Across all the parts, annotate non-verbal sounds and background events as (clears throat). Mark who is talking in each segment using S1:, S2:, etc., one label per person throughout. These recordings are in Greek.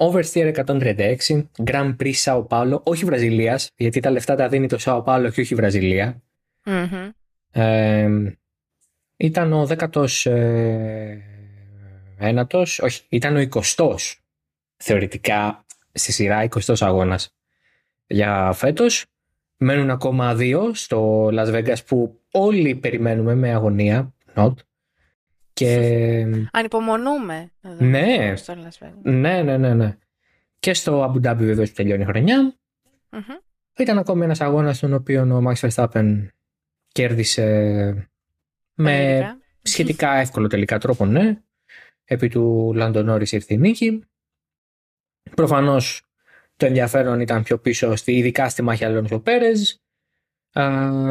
S1: Oversteer 136, Grand Prix Sao Paulo, όχι Βραζιλίας, γιατί τα λεφτά τα δίνει το Sao Paulo και όχι η βραζιλια Ε, ήταν ο 19ο, ε, όχι, ήταν ο 20ο θεωρητικά στη σειρά 20ο αγώνας για φέτος. Μένουν ακόμα δύο στο Las Vegas που όλοι περιμένουμε με αγωνία. Not. Και...
S2: Ανυπομονούμε.
S1: Ναι. ναι, ναι, ναι, ναι. Και στο Abu Dhabi βεβαίω που τελειώνει η χρονια Ήταν ακόμη ένας αγώνας στον οποίο ο Max Verstappen κέρδισε με σχετικά εύκολο τελικά τρόπο, ναι. Επί του Λαντονόρη ήρθε η νίκη. Προφανώς το ενδιαφέρον ήταν πιο πίσω, ειδικά στη μάχη Αλόνσο Πέρεζ.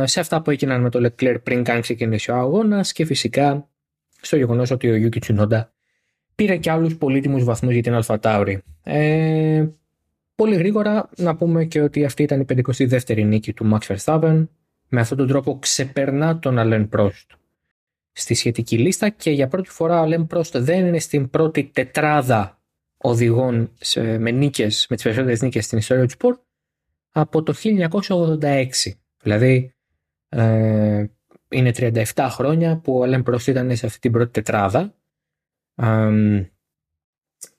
S1: Σε αυτά που έγιναν με το Leclerc πριν καν ξεκινήσει ο αγώνας και φυσικά στο γεγονός ότι ο Yuki Tsunoda πήρε και άλλους πολύτιμους βαθμούς για την Αλφα Ε, πολύ γρήγορα να πούμε και ότι αυτή ήταν η 52η νίκη του Max Verstappen. Με αυτόν τον τρόπο ξεπερνά τον Alain Prost στη σχετική λίστα και για πρώτη φορά ο Alain Prost δεν είναι στην πρώτη τετράδα οδηγών σε, με νίκες, με τις περισσότερες νίκες στην ιστορία του σπορ από το 1986. Δηλαδή ε, είναι 37 χρόνια που ο Alain Prost ήταν σε αυτή την πρώτη τετράδα.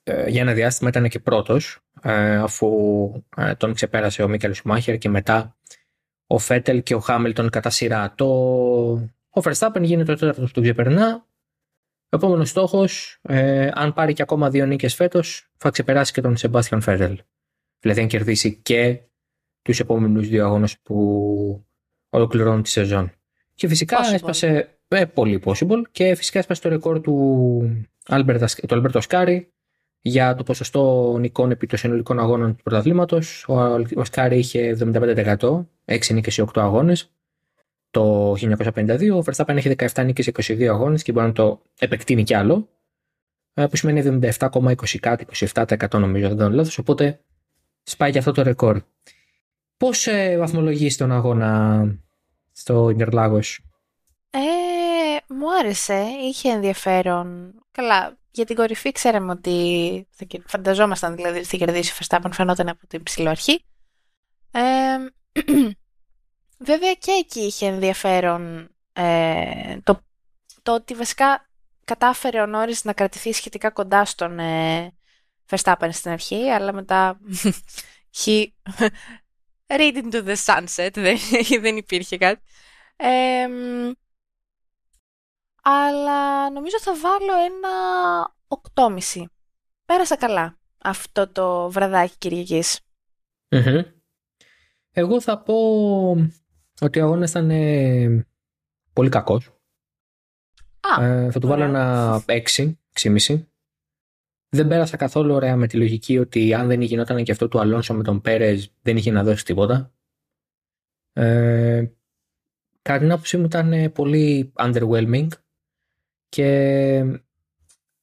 S1: Ε, για ένα διάστημα ήταν και πρώτος ε, αφού ε, τον ξεπέρασε ο Μίκελ Σουμάχερ και μετά ο Φέτελ και ο Χάμιλτον κατά σειρά. Το... Ο Verstappen γίνεται ο τέταρτος που τον ξεπερνά. Ο επόμενος στόχος, ε, αν πάρει και ακόμα δύο νίκες φέτος, θα ξεπεράσει και τον Σεμπάστιαν Φέτελ. Δηλαδή, αν κερδίσει και τους επόμενους δύο αγώνες που ολοκληρώνουν τη σεζόν. Και φυσικά possible. έσπασε. Ε, πολύ possible. Και φυσικά έσπασε το ρεκόρ του Αλμπερτο Σκάρι για το ποσοστό νικών επί των συνολικών αγώνων του πρωταθλήματος. Ο, ο Σκάρι είχε 75%, 6 νίκες σε 8 αγώνες. Το 1952 ο Verstappen έχει 17 νίκες σε 22 αγώνες και μπορεί να το επεκτείνει κι άλλο ε, που σημαίνει 77,20 κάτι, 27% νομίζω δεν κάνω λάθος, οπότε σπάει και αυτό το ρεκόρ. Πώς ε, βαθμολογείς τον αγώνα στο Ιντερλάγος;
S2: Ε, μου άρεσε, είχε ενδιαφέρον. Καλά, για την κορυφή ξέραμε ότι θα, φανταζόμασταν δηλαδή θα κερδίσει ο Verstappen, φαινόταν από την ψηλό αρχή. Ε, (clears throat) βέβαια και εκεί είχε ενδιαφέρον ε, το, το ότι βασικά κατάφερε ο Νόρις να κρατηθεί σχετικά κοντά στον ε, Verstappen στην αρχή, αλλά μετά (laughs) he read into the sunset, δεν, (laughs) δεν υπήρχε κάτι. Ε, αλλά νομίζω θα βάλω ένα 8,5. Πέρασα καλά αυτό το βραδάκι Κυριακής.
S1: Εγώ θα πω ότι ο αγώνας ήταν ε, πολύ κακός. ε, θα του βάλω ένα 6, 6,5. Δεν πέρασα καθόλου ωραία με τη λογική ότι αν δεν γινόταν και αυτό του Αλόνσο με τον Πέρες, δεν είχε να δώσει τίποτα. Ε, κατά την άποψή μου ήταν πολύ underwhelming και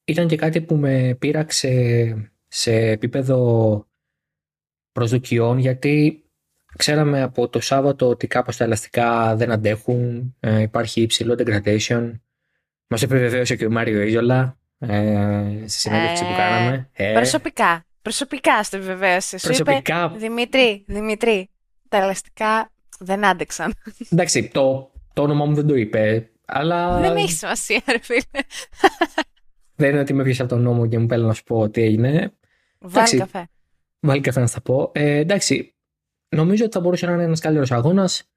S1: ήταν και κάτι που με πείραξε σε επίπεδο προσδοκιών γιατί ξέραμε από το Σάββατο ότι κάπως τα ελαστικά δεν αντέχουν, ε, υπάρχει υψηλό degradation. Μας επιβεβαίωσε και ο Μάριο Ίζολα ε, στη συνέντευξη που ε, κάναμε.
S2: Ε, προσωπικά, προσωπικά στο επιβεβαίωσε. Προσωπικά. είπε, Δημήτρη, Δημήτρη, τα ελαστικά δεν άντεξαν.
S1: Εντάξει, το, το όνομα μου δεν το είπε. Αλλά...
S2: Δεν έχει σημασία, ρε φίλε.
S1: Δεν είναι ότι με πιέσε από τον νόμο και μου πέλα να σου πω τι έγινε.
S2: Βάλει καφέ.
S1: Βάλει καφέ να στα πω. Ε, εντάξει, νομίζω ότι θα μπορούσε να είναι ένας καλύτερος αγώνας.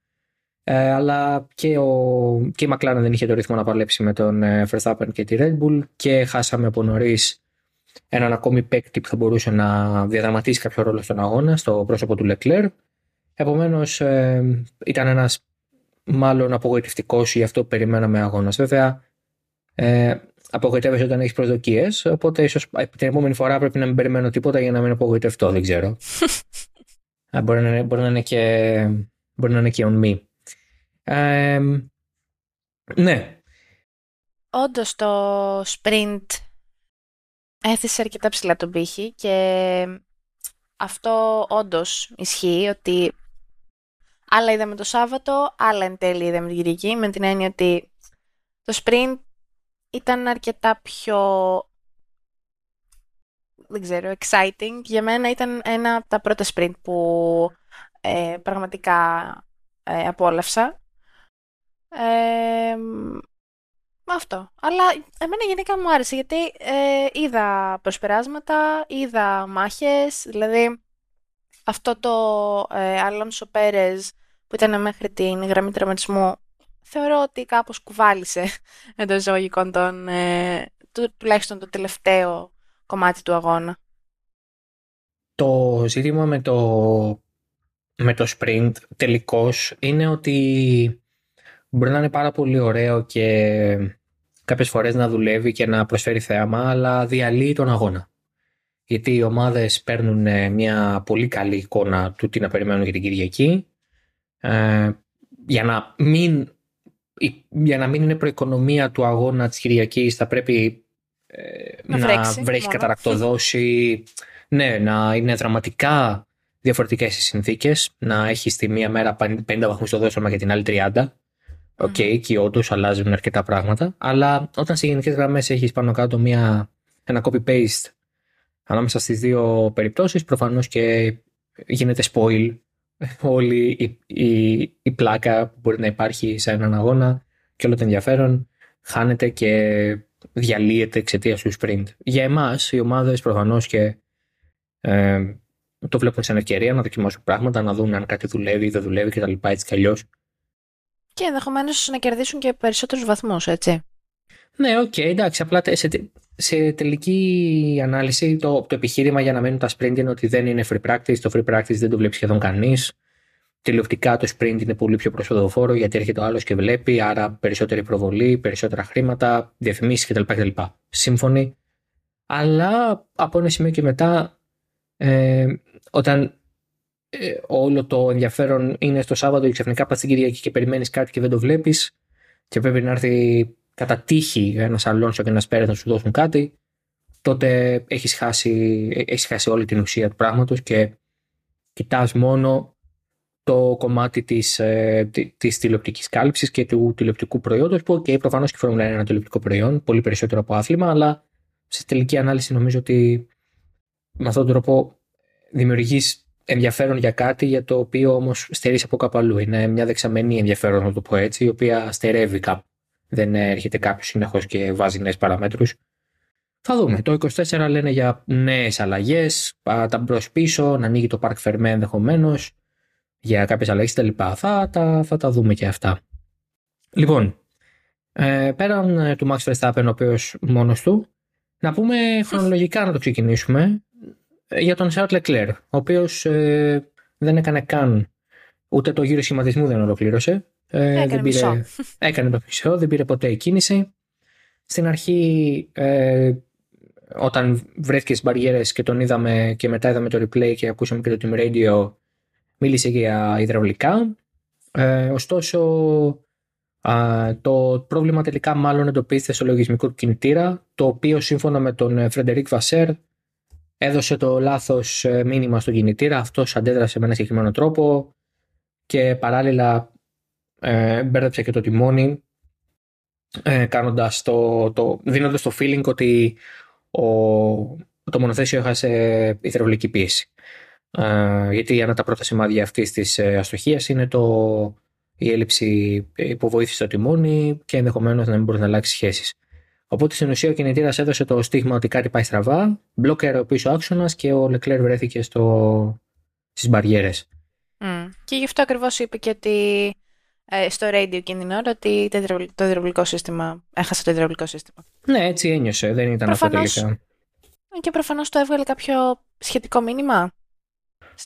S1: Ε, αλλά και, ο, και η McLaren δεν είχε το ρυθμό να παλέψει με τον ε, Verstappen και τη Red Bull και χάσαμε από νωρίς έναν ακόμη παίκτη που θα μπορούσε να διαδραματίσει κάποιο ρόλο στον αγώνα, στο πρόσωπο του Leclerc. Επομένως, ε, ήταν ένας μάλλον απογοητευτικός ή αυτό που περιμέναμε αγώνας. Βέβαια, ε, απογοητεύεσαι όταν έχεις προσδοκίες. Οπότε, ίσως την επόμενη φορά πρέπει να μην περιμένω τίποτα για να μην απογοητευτώ. Δεν ξέρω. (laughs) μπορεί, να, μπορεί, να είναι και, μπορεί να είναι και on me. Ε, ναι.
S2: Όντως το sprint έθεσε αρκετά ψηλά τον πύχη και αυτό όντως ισχύει ότι Άλλα είδαμε το Σάββατο, άλλα εν τέλει είδαμε την Κυριακή, με την έννοια ότι το sprint ήταν αρκετά πιο... δεν ξέρω, exciting. Για μένα ήταν ένα από τα πρώτα sprint που ε, πραγματικά ε, απόλαυσα. Ε, αυτό. Αλλά εμένα γενικά μου άρεσε γιατί ε, είδα προσπεράσματα, είδα μάχες, δηλαδή αυτό το ε, Αλόνσο Πέρες που ήταν μέχρι την γραμμή τραυματισμού θεωρώ ότι κάπως κουβάλισε (laughs) εντός εισαγωγικών τον, ε, του, τουλάχιστον το τελευταίο κομμάτι του αγώνα.
S1: Το ζήτημα με το, με το sprint τελικώς είναι ότι μπορεί να είναι πάρα πολύ ωραίο και κάποιες φορές να δουλεύει και να προσφέρει θέαμα αλλά διαλύει τον αγώνα. Γιατί οι ομάδες παίρνουν ε, μια πολύ καλή εικόνα του τι να περιμένουν για την Κυριακή ε, για να μην για να μην είναι προοικονομία του αγώνα της Κυριακής θα πρέπει ε, να, να βρέχει καταρρακτωδώς, ναι, να είναι δραματικά διαφορετικές οι συνθήκες, να έχει τη μία μέρα 50 βαθμούς στο οδόστρωμα και την άλλη 30. OK, okay, και όντως αλλάζουν αρκετά πράγματα. Αλλά όταν σε γενικές γραμμές έχεις πάνω κάτω μια, ένα copy-paste ανάμεσα στις δύο περιπτώσεις, προφανώς και γίνεται spoil (laughs) όλη η, η, η, πλάκα που μπορεί να υπάρχει σε έναν αγώνα και όλο το ενδιαφέρον χάνεται και διαλύεται εξαιτίας του sprint. Για εμάς, οι ομάδες προφανώς και ε, το βλέπουν σαν ευκαιρία να δοκιμάσουν πράγματα, να δουν αν κάτι δουλεύει ή δεν δουλεύει κτλ. έτσι κι αλλιώς.
S2: Και ενδεχομένως να κερδίσουν και περισσότερους βαθμούς, έτσι.
S1: Ναι, OK, okay, εντάξει. Απλά σε, σε τελική ανάλυση το, το επιχείρημα για να μένουν τα sprint είναι ότι δεν είναι free practice. Το free practice δεν το βλέπει σχεδόν κανείς. Τηλεοπτικά το sprint είναι πολύ πιο προσοδοφόρο γιατί έρχεται ο άλλος και βλέπει, άρα περισσότερη προβολή, περισσότερα χρήματα, διαφημίσεις κτλ. κτλ. Σύμφωνοι. Αλλά από ένα σημείο και μετά, ε, όταν ε, όλο το ενδιαφέρον είναι στο Σάββατο και ξαφνικά πας την Κυριακή και περιμένεις κάτι και δεν το βλέπεις και πρέπει να έρθει κατά τύχη ένας Αλόνσο και ένας Πέρες να σου δώσουν κάτι, τότε έχεις χάσει, έχεις χάσει όλη την ουσία του πράγματος και κοιτάς μόνο το κομμάτι της, ε, της τηλεοπτικής κάλυψης και του τηλεοπτικού προϊόντος που και προφανώς και η Φόρμουλα είναι ένα τηλεοπτικό προϊόν, πολύ περισσότερο από άθλημα, αλλά σε τελική ανάλυση νομίζω ότι με αυτόν τον τρόπο δημιουργείς ενδιαφέρον για κάτι για το οποίο όμως στερείς από κάπου αλλού. Είναι μια δεξαμενή ενδιαφέρον να το πω έτσι, η οποία στερεύει κάπου. Δεν έρχεται κάποιος συνεχώς και βάζει νέες παραμέτρους. Θα δούμε. Το 24 λένε για νέες αλλαγές, τα μπρος πίσω, να ανοίγει το Park Fermé ενδεχομένως, για κάποιες αλλαγές κτλ. Θα, τα, θα τα δούμε και αυτά. Λοιπόν, ε, πέραν ε, του Max Verstappen, ο οποίος μόνος του, να πούμε χρονολογικά να το ξεκινήσουμε ε, για τον Charles Leclerc, ο οποίος ε, δεν έκανε καν ούτε το γύρο σχηματισμού δεν ολοκλήρωσε.
S2: Ε, έκανε δεν πήρε,
S1: Έκανε το μισό, δεν πήρε ποτέ κίνηση. Στην αρχή, ε, όταν βρέθηκε στις μπαριέρες και τον είδαμε και μετά είδαμε το replay και ακούσαμε και το team radio, μίλησε για υδραυλικά. Ε, ωστόσο, το πρόβλημα τελικά μάλλον εντοπίστηκε στο λογισμικό του κινητήρα, το οποίο σύμφωνα με τον Φρεντερίκ Βασέρ έδωσε το λάθος ε, μήνυμα στον κινητήρα, αυτός αντέδρασε με ένα συγκεκριμένο τρόπο και παράλληλα ε, μπέρδεψε και το τιμόνι ε, κάνοντας το, το, δίνοντας το feeling ότι ο, το μονοθέσιο έχασε υδραυλική πίεση. Ε, γιατί ένα τα πρώτα σημάδια αυτής της ε, αστοχίας είναι το, η έλλειψη υποβοήθηση στο τιμόνι και ενδεχομένως να μην μπορεί να αλλάξει σχέσεις. Οπότε στην ουσία ο κινητήρας έδωσε το στίγμα ότι κάτι πάει στραβά, μπλόκερε ο πίσω άξονας και ο Λεκλέρ βρέθηκε στο... στις μπαριέρες.
S2: Mm. Και γι' αυτό ακριβώς είπε και ότι ε, στο radio εκείνη την ώρα ότι το υδραυλικό σύστημα. Έχασε το υδραυλικό σύστημα.
S1: Ναι, έτσι ένιωσε. Δεν ήταν προφανώς, αυτό τελικά.
S2: Και προφανώς το έβγαλε κάποιο σχετικό μήνυμα.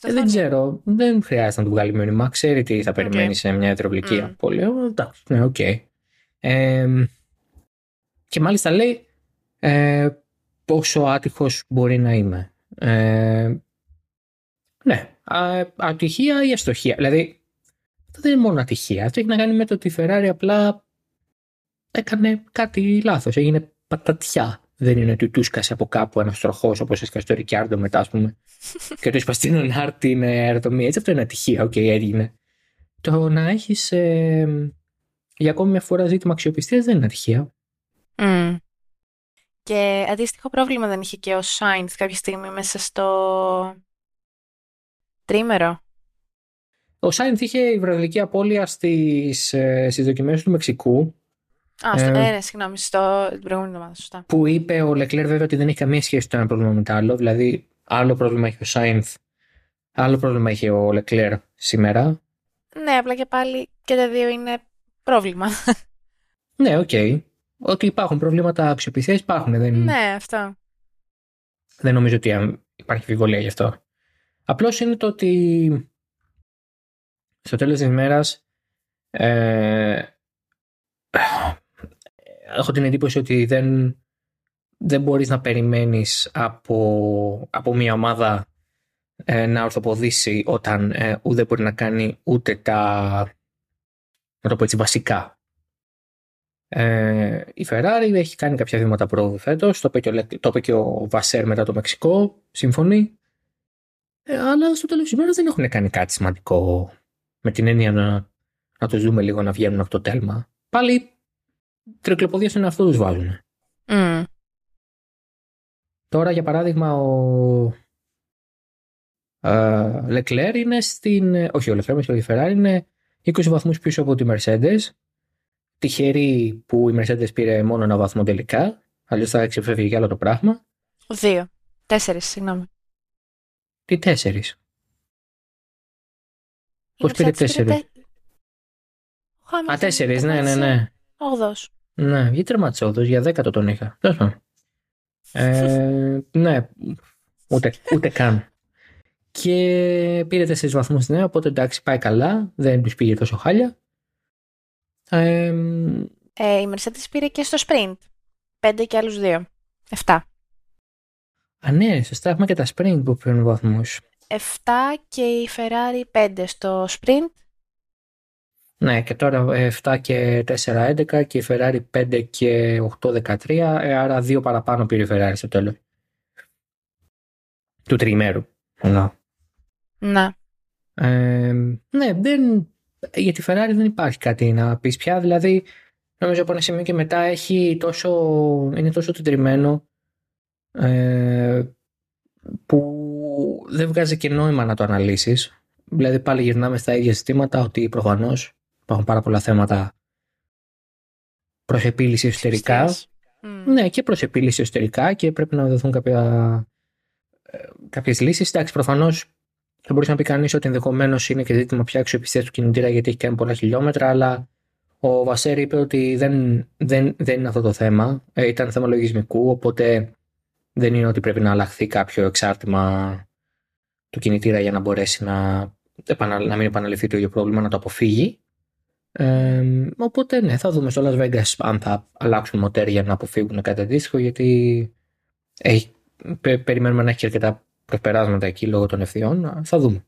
S1: Ε, δεν ξέρω. Δεν χρειάζεται να του βγάλει μήνυμα. Ξέρει τι θα περιμένει σε μια υδραυλική μμ. απώλεια. Εντάξει, ναι, OK. Okay. Ε, και μάλιστα λέει ε, πόσο άτυχος μπορεί να είμαι. Ε, ναι, ατυχία ή αστοχία. Δηλαδή, αυτό δεν είναι μόνο ατυχία. Αυτό έχει να κάνει με το ότι η Ferrari απλά έκανε κάτι λάθος. Έγινε πατατιά. Δεν είναι ότι τους έσκασε από κάπου ένας τροχός όπως έσκασε το Ρικιάρντο μετά, ας πούμε. (laughs) και το είπα στην Ενάρτη είναι αεροτομία. Έτσι αυτό είναι ατυχία. OK, okay, έγινε. Το να έχεις ε, για ακόμη μια φορά ζήτημα αξιοπιστίας δεν είναι ατυχία.
S2: Μμ. Και αντίστοιχο πρόβλημα δεν είχε και ο Σάινθ κάποια στιγμή μέσα στο τρίμερο.
S1: Ο Σάινθ είχε υδραυλική απώλεια στις, ε, στις δοκιμές του Μεξικού.
S2: Α, στο, ε, ναι, συγγνώμη, στο την προηγούμενη εβδομάδα, σωστά.
S1: Που είπε ο Λεκλέρ βέβαια ότι δεν έχει καμία σχέση το ένα πρόβλημα με το άλλο. Δηλαδή, άλλο πρόβλημα έχει ο Σάινθ, άλλο πρόβλημα έχει ο Λεκλέρ σήμερα.
S2: Ναι, απλά και πάλι και τα δύο είναι πρόβλημα.
S1: Ναι, OK. Okay. Ότι υπάρχουν προβλήματα αξιοπιστίας υπάρχουν. Δεν...
S2: Ναι, αυτό.
S1: Δεν νομίζω ότι υπάρχει αμφιβολία γι' αυτό. Απλώς είναι το ότι στο τέλος της ημέρας ε, έχω την εντύπωση ότι δεν, δεν μπορείς να περιμένεις από, από μια ομάδα ε, να ορθοποδήσει όταν ε, ούτε μπορεί να κάνει ούτε τα να το πω έτσι βασικά. Ε, η Ferrari έχει κάνει κάποια βήματα πρόοδου φέτος. Το, το είπε και ο Βασέρ μετά το Μεξικό. Σύμφωνοι. Ε, αλλά στο τέλος της ημέρας δεν έχουν κάνει κάτι σημαντικό με την έννοια να, να του δούμε λίγο να βγαίνουν από το τέλμα. Πάλι τρικλοποδία στον εαυτό τους βάζουν.
S2: Mm.
S1: Τώρα για παράδειγμα ο Λεκλέρ είναι στην. Όχι, ο Λεκλέρ με Ferrari είναι 20 βαθμούς πίσω από τη Mercedes. Τυχερή που η Mercedes πήρε μόνο ένα βαθμό τελικά. Αλλιώς θα ξεφεύγει για άλλο το πράγμα.
S2: Δύο. Τέσσερις, συγγνώμη.
S1: Τι τέσσερις; Πώς πήρε τέσσερις; Α, τέσσερις, ναι, ναι, ναι.
S2: Όγδος.
S1: Ναι, γιατί τερμάτισε όγδο, για δέκατο τον είχα. Τέλος ε, ναι, ούτε, ούτε καν. Και πήρε τέσσερις βαθμούς ναι, οπότε εντάξει, πάει καλά. Δεν τους πήγε τόσο χάλια.
S2: Ε, ε, η Mercedes πήρε και στο sprint. Πέντε και άλλους δύο. Εφτά.
S1: Α, ναι, σωστά έχουμε και τα sprint που παίρνουν βαθμούς.
S2: 7 και η Ferrari 5 στο sprint.
S1: Ναι, και τώρα 7 και 4, 11 και η Ferrari 5 και 8, 13, ε, άρα δύο παραπάνω πήρε η Ferrari στο τέλος. Του τριημέρου.
S2: Ναι.
S1: Να. Ε, ναι, δεν, για τη Ferrari δεν υπάρχει κάτι να πεις πια, δηλαδή νομίζω από ένα σημείο και μετά έχει τόσο, είναι τόσο τεντριμμένο ε, που δεν βγάζει και νόημα να το αναλύσεις. Δηλαδή πάλι γυρνάμε στα ίδια ζητήματα ότι προφανώς υπάρχουν πάρα πολλά θέματα προς επίλυση εσωτερικά. Mm. Ναι, και προς επίλυση εσωτερικά και πρέπει να δοθούν κάποια, ε, κάποιες λύσεις. Εντάξει, προφανώς θα μπορούσε να πει κανείς ότι ενδεχομένως είναι και ζήτημα πια αξιοπιστίας του κινητήρα γιατί έχει κάνει πολλά χιλιόμετρα, αλλά ο Βασέρη είπε ότι δεν, δεν, δεν είναι αυτό το θέμα. Ε, ήταν θέμα λογισμικού, οπότε δεν είναι ότι πρέπει να αλλάχθεί κάποιο εξάρτημα του κινητήρα για να μπορέσει να, να μην επαναληφθεί το ίδιο πρόβλημα, να το αποφύγει. Ε, οπότε ναι, θα δούμε στο Las Vegas αν θα αλλάξουν μοτέρ για να αποφύγουν κάτι αντίστοιχο, γιατί έχει, περιμένουμε να έχει αρκετά προσπεράσματα εκεί λόγω των ευθειών. Θα δούμε.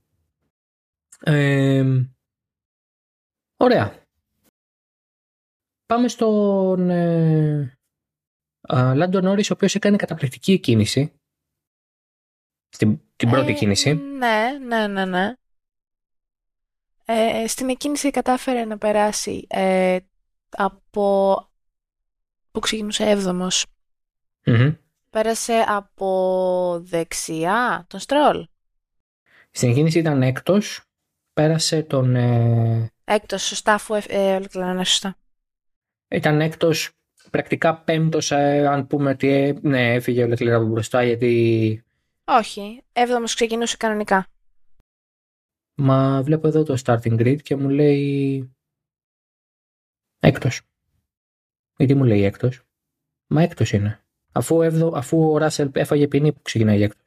S1: Ε, ωραία. Πάμε στον ε, Λάντο Νόρις, ο οποίος έκανε καταπληκτική κίνηση στην την πρώτη
S2: ε,
S1: κίνηση.
S2: Ναι, ναι, ναι, ναι. Ε, στην εκκίνηση κατάφερε να περάσει ε, από που ξεκινούσε έβδομος. Πέρασε από δεξιά τον Στρόλ.
S1: Στην κίνηση ήταν έκτος. Πέρασε τον... Ε...
S2: Έκτος, σωστά, αφού ε, ολοκληρώνω, σωστά.
S1: Ήταν έκτος πρακτικά πέμπτος, ε, αν πούμε ότι ε, ναι, έφυγε ολοκληρά από μπροστά γιατί
S2: όχι, έβδομος ξεκινούσε κανονικά.
S1: Μα βλέπω εδώ το starting grid και μου λέει έκτος. Γιατί μου λέει έκτος; Μα έκτος είναι. Αφού, έβδο, αφού ο Ράσελ έφαγε ποινή που ξεκινάει έκτος.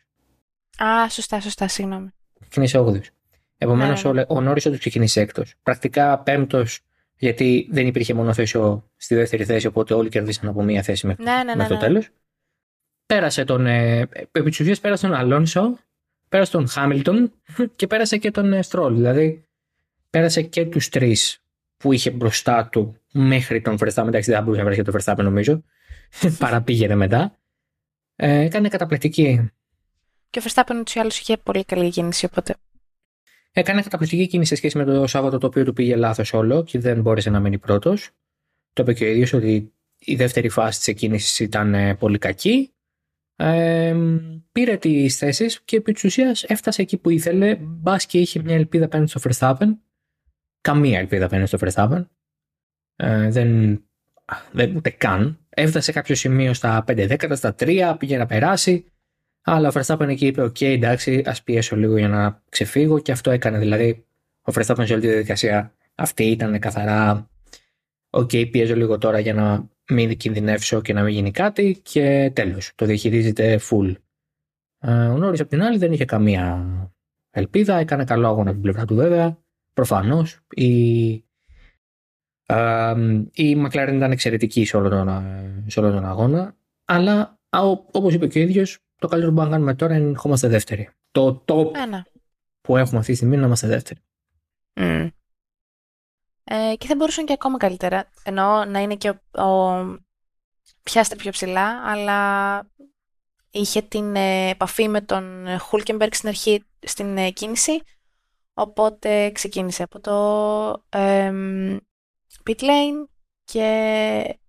S2: Α, σωστά, σωστά, συγγνώμη.
S1: Ξεκίνησε όγδος. Επομένως, ναι, ναι. ο, ο Νόρις όντω ξεκίνησε έκτο. Πρακτικά πέμπτος, γιατί δεν υπήρχε μονοθέσιο στη δεύτερη θέση, οπότε όλοι κερδίσαν από μία θέση μέχρι,
S2: ναι, ναι,
S1: το τέλος πέρασε τον. Ε, επί της ουσίας πέρασε τον Αλόνσο, πέρασε τον Χάμιλτον (laughs) και πέρασε και τον Στρόλ. Δηλαδή πέρασε και τους τρεις που είχε μπροστά του μέχρι τον Verstappen. Εντάξει, δεν μπορούσε να βρει τον Verstappen νομίζω. (laughs) Παραπήγαινε μετά. Ε, έκανε καταπληκτική.
S2: Και ο Verstappen ούτως ή άλλως είχε πολύ καλή κίνηση, οπότε.
S1: Έκανε καταπληκτική κίνηση σε σχέση με το Σάββατο το οποίο του πήγε λάθος όλο και δεν μπόρεσε να μείνει πρώτος. Το είπε και ο ίδιος ότι η δεύτερη φάση της εκκίνησης ήταν πολύ κακή. Ε, πήρε τις θέσεις και επί της ουσίας έφτασε εκεί που ήθελε. Μπας και είχε μια ελπίδα απέναντι στο Verstappen. Καμία ελπίδα απέναντι στο Verstappen. Ε, δεν, δεν, ούτε καν. Έφτασε κάποιο σημείο στα 5 δέκατα, στα 3, πήγε να περάσει. Αλλά ο Verstappen εκεί είπε: OK, εντάξει, ας πιέσω λίγο για να ξεφύγω και αυτό έκανε. Δηλαδή, ο Verstappen σε όλη τη διαδικασία αυτή ήταν καθαρά. OK, πιέζω λίγο τώρα για να μην κινδυνεύσω και να μην γίνει κάτι και τέλος. Το διαχειρίζεται full. Ε, ο Νόρις απ' την άλλη δεν είχε καμία ελπίδα, έκανε καλό αγώνα από την πλευρά του βέβαια. Προφανώς η, η McLaren ήταν εξαιρετική σε όλο τον, σε όλο τον αγώνα, αλλά όπως είπε και ο ίδιος, το καλύτερο που μπορούμε να κάνουμε τώρα είναι να είμαστε δεύτεροι. Το top
S2: Ένα.
S1: που έχουμε αυτή τη στιγμή είναι να είμαστε δεύτεροι.
S2: Mm. Ε, και θα μπορούσαν και ακόμα καλύτερα. Ενώ να είναι και ο, ο πιάστερ πιο ψηλά, αλλά είχε την ε, επαφή με τον Χούλκεμπεργκ στην αρχή στην ε, κίνηση, οπότε ξεκίνησε από το ε, pit lane και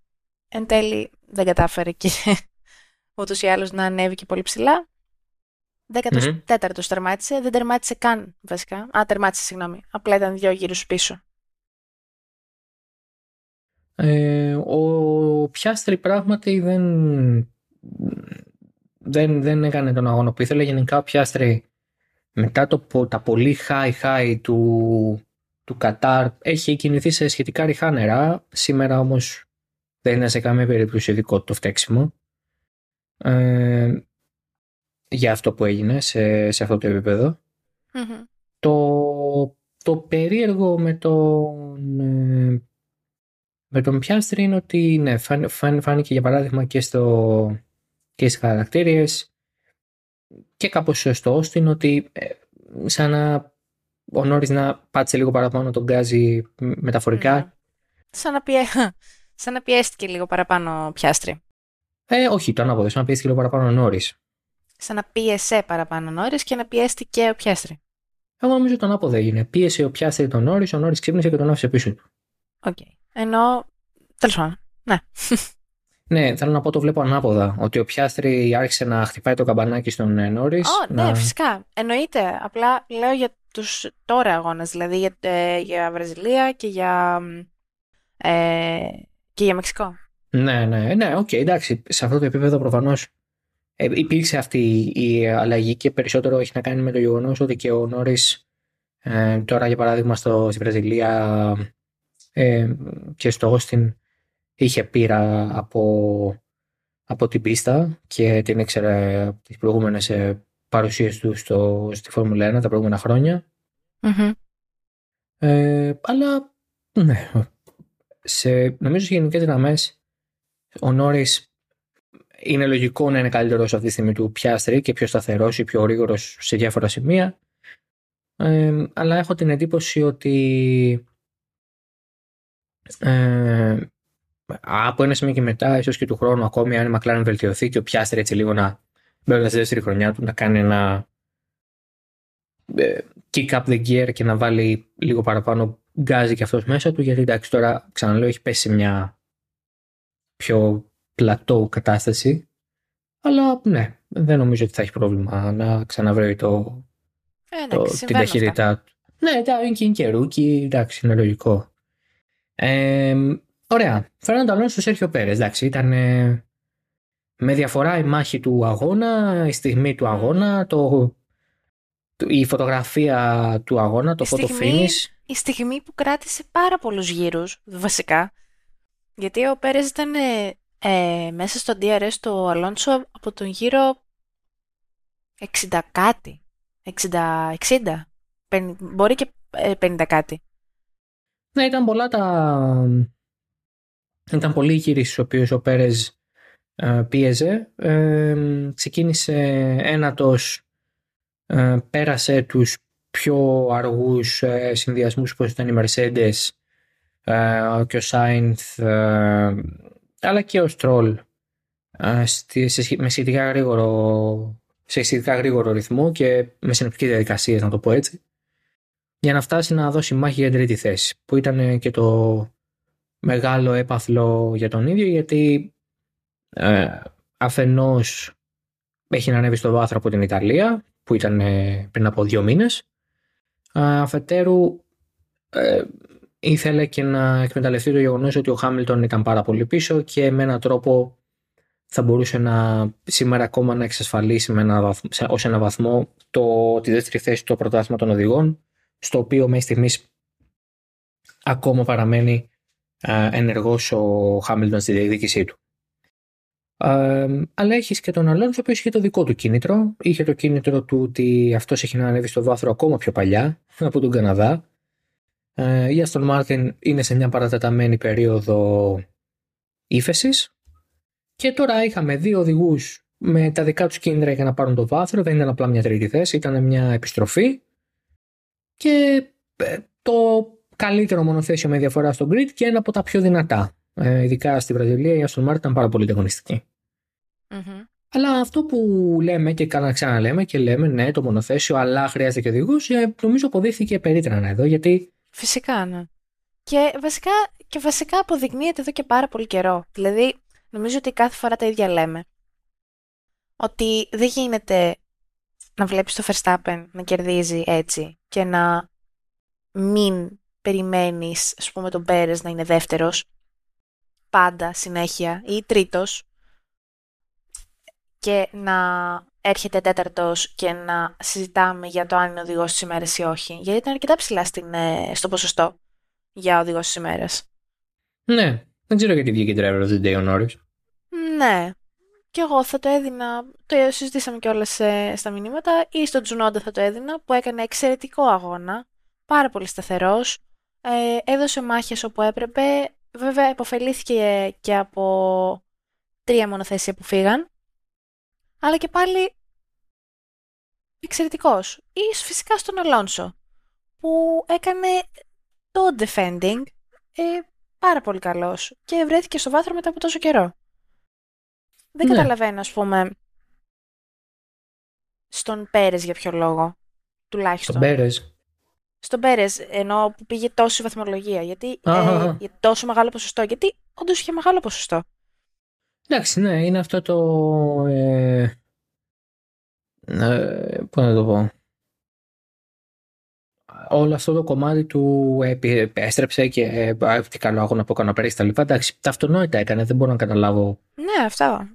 S2: εν τέλει δεν κατάφερε και (laughs) ούτως ή άλλως να ανέβει και πολύ ψηλά. 14ο mm-hmm. τερμάτισε, δεν τερμάτισε καν βασικά. Α, τερμάτισε, συγγνώμη. Απλά ήταν δύο γύρους πίσω.
S1: Ε, ο Πιάστρη πράγματι δεν, δεν, δεν έκανε τον αγώνα που ήθελε. Γενικά ο Πιάστρη μετά το, τα πολύ high high του, του Κατάρ έχει κινηθεί σε σχετικά ριχά νερά. Σήμερα όμως δεν είναι σε καμία περίπτωση δικό το φταίξιμο. Ε, για αυτό που έγινε σε, σε αυτό το επίπεδο. Το, το περίεργο με τον ε, με τον Πιάστρη είναι ότι ναι, φάνηκε για παράδειγμα και, στο, και στις χαρακτήριες και κάπως στο Όστιν ότι ε, σαν να ο Νόρις να πάτησε λίγο παραπάνω τον γκάζι μεταφορικά. Ναι.
S2: Σαν, να πιέ... (laughs) σαν να πιέστηκε λίγο παραπάνω Πιάστρη.
S1: Ε, όχι, το ανάποδο, σαν να πιέστηκε λίγο παραπάνω ο Νόρις.
S2: Σαν να πίεσε παραπάνω ο Νόρις και να πιέστηκε ο Πιάστρη.
S1: Εγώ νομίζω το ανάποδο έγινε. Πίεσε ο Πιάστρη τον Νόρις, ο Νόρις ξύπνησε και τον άφησε πίσω του.
S2: OK. Okay. Ενώ. Τέλος πάντων. Ναι. (laughs)
S1: Ναι, θέλω να πω το βλέπω ανάποδα. Ότι ο Πιάστρη άρχισε να χτυπάει το καμπανάκι στον ε, Νόρις.
S2: Oh, Ναι, φυσικά. Εννοείται. Απλά λέω για τους τώρα αγώνες. Δηλαδή για, ε, για Βραζιλία και για. Ε, και για Μεξικό.
S1: Ναι, ναι, ναι, OK, okay, εντάξει. Σε αυτό το επίπεδο προφανώς ε, υπήρξε αυτή η αλλαγή και περισσότερο έχει να κάνει με το γεγονός ότι και ο Νόρις ε, τώρα για παράδειγμα στο, στη Βραζιλία ε, και στο Austin είχε πείρα από, από την πίστα και την ήξερε από τις προηγούμενες ε, παρουσίες του στο, στη Φόρμουλα 1 τα προηγούμενα Ε, αλλά ναι, σε, νομίζω σε γενικές γραμμές ο Νόρις είναι λογικό να είναι καλύτερος αυτή τη στιγμή του Πιάστρη και πιο σταθερός ή πιο γρήγορος σε διάφορα σημεία. Ε, αλλά έχω την εντύπωση ότι ε, από ένα σημείο και μετά, ίσως και του χρόνου ακόμη, αν η McLaren βελτιωθεί και ο Πιάστερ έτσι λίγο να μπαίνει στη δεύτερη χρονιά του, να κάνει ένα ε, kick up the gear και να βάλει λίγο παραπάνω γκάζι και αυτός μέσα του, γιατί εντάξει τώρα ξαναλέω έχει πέσει σε μια πιο πλατό κατάσταση, αλλά ναι, δεν νομίζω ότι θα έχει πρόβλημα να ξαναβρει το,
S2: ε, το,
S1: την ταχύτητά του. Ναι, εντάξει, είναι και rookie, εντάξει, είναι λογικό. Ε, ωραία. Φερνάντο Αλόνσο στο Σέρχιο Πέρες. Εντάξει, ήταν με διαφορά η μάχη του αγώνα, η στιγμή του αγώνα, το, η φωτογραφία του αγώνα, το photo finish.
S2: Η στιγμή που κράτησε πάρα πολλούς γύρους, βασικά. Γιατί ο Πέρες ήταν ε, ε, μέσα στο DRS του Αλόνσο από τον γύρο 60 κάτι. 60, 60. μπορεί και 50 ε, κάτι.
S1: Ναι, ήταν πολλά τα... Ήταν πολλοί οι γύροι στους οποίους ο Πέρες ε, πίεζε. Ε, ξεκίνησε ένατος, ε, πέρασε τους πιο αργούς ε, συνδυασμούς όπως ήταν οι Mercedes ε, και ο Σάινθ αλλά και ο Στρόλ με σχετικά γρήγορο σε σχετικά γρήγορο ρυθμό και με συνοπτικές διαδικασίες να το πω έτσι για να φτάσει να δώσει μάχη για την τρίτη θέση, που ήταν και το, μεγάλο έπαθλο για τον ίδιο γιατί ε, αφενός έχει να ανέβει στο βάθρο από την Ιταλία που ήταν ε, πριν από δύο μήνες. Αφετέρου ε, ήθελε και να εκμεταλλευτεί το γεγονός ότι ο Χάμιλτον ήταν πάρα πολύ πίσω και με έναν τρόπο θα μπορούσε να σήμερα ακόμα να εξασφαλίσει με ένα βαθμό, ως ένα βαθμό το, τη δεύτερη θέση του πρωτάθλημα των οδηγών στο οποίο μέχρι στιγμής ακόμα παραμένει ενεργός ο Χάμιλτον στη διεκδίκησή του. αλλά έχεις και τον Αλόνσο, ο οποίος είχε το δικό του κίνητρο. Είχε το κίνητρο του ότι αυτός έχει να ανέβει στο βάθρο ακόμα πιο παλιά (laughs) από τον Καναδά. Ε, η Αστον Μάρτιν είναι σε μια παρατεταμένη περίοδο ύφεσης. Και τώρα είχαμε δύο οδηγούς με τα δικά τους κίνητρα για να πάρουν το βάθρο. Δεν ήταν απλά μια τρίτη θέση, ήταν μια επιστροφή. Και ε, το καλύτερο μονοθέσιο με διαφορά στο grid και ένα από τα πιο δυνατά. Ε, ειδικά στη Βραζιλία η Aston Martin ήταν πάρα πολύ ανταγωνιστική. Mm-hmm. Αλλά αυτό που λέμε και ξαναλέμε και λέμε ναι το μονοθέσιο αλλά χρειάζεται και οδηγού, ε, νομίζω αποδείχθηκε περίτρανα εδώ γιατί...
S2: Φυσικά ναι. Και βασικά, και βασικά αποδεικνύεται εδώ και πάρα πολύ καιρό. Δηλαδή νομίζω ότι κάθε φορά τα ίδια λέμε. Ότι δεν γίνεται να βλέπεις το Verstappen να κερδίζει έτσι και να μην περιμένεις, ας πούμε, τον Πέρες να είναι δεύτερος, πάντα, συνέχεια, ή τρίτος, και να έρχεται τέταρτος και να συζητάμε για το αν είναι οδηγός της ημέρας ή όχι. Γιατί ήταν αρκετά ψηλά στην, ε, στο ποσοστό για οδηγός της ημέρας.
S1: Ναι, δεν ξέρω γιατί βγήκε driver of the day ο Νόρις.
S2: Ναι. Και εγώ θα το έδινα, το συζητήσαμε κιόλας ε, στα μηνύματα, ή στον Τζουνόντα θα το έδινα, που έκανε εξαιρετικό αγώνα, πάρα πολύ σταθερός, ε, έδωσε μάχες όπου έπρεπε. Βέβαια, υποφελήθηκε και από τρία μονοθέσια που φύγαν. Αλλά και πάλι εξαιρετικός. Ή φυσικά στον Αλόνσο, που έκανε το defending ε, πάρα πολύ καλός και βρέθηκε στο βάθρο μετά από τόσο καιρό. Δεν ναι. καταλαβαίνω, ας πούμε, στον Πέρες για ποιο λόγο, τουλάχιστον.
S1: Στον Πέρες.
S2: Στον Πέρες, ενώ που πήγε τόση βαθμολογία. Γιατί ε, για τόσο μεγάλο ποσοστό. Γιατί όντως είχε μεγάλο ποσοστό.
S1: Εντάξει, ναι, είναι αυτό το. Ε, ε, πώς να το πω. Όλο αυτό το κομμάτι του επέστρεψε και ε, τι καλό αγώνα που έκανε πέρυσι τα λοιπά. Εντάξει, τα αυτονόητα έκανε, δεν μπορώ να καταλάβω.
S2: Ναι, αυτό.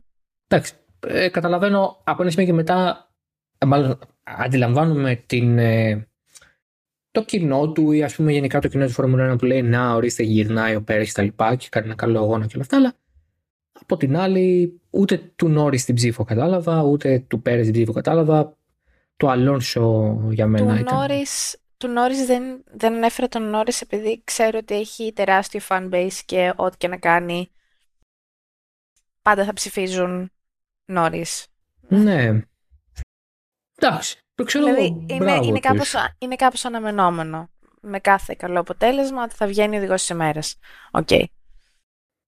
S1: Εντάξει, ε, καταλαβαίνω από ένα σημείο και μετά. Μάλλον αντιλαμβάνομαι την, ε, το κοινό του ή ας πούμε γενικά το κοινό του Φόρμουλα 1 που λέει να ορίστε γυρνάει ο Πέρες και τα λοιπά και κάνει ένα καλό αγώνα και όλα αυτά αλλά από την άλλη ούτε του Νόρις την ψήφο κατάλαβα ούτε του Πέρες την ψήφο κατάλαβα. Το Αλόνσο για μένα
S2: του
S1: ήταν
S2: Νόρις, του Νόρις δεν, δεν ανέφερα τον Νόρις επειδή ξέρω ότι έχει τεράστιο fanbase και ό,τι και να κάνει πάντα θα ψηφίζουν Νόρις.
S1: Ναι. Εντάξει δηλαδή
S2: είναι, είναι, κάπως, είναι κάπως αναμενόμενο με κάθε καλό αποτέλεσμα ότι θα βγαίνει ο οδηγός της ημέρας. OK. Okay.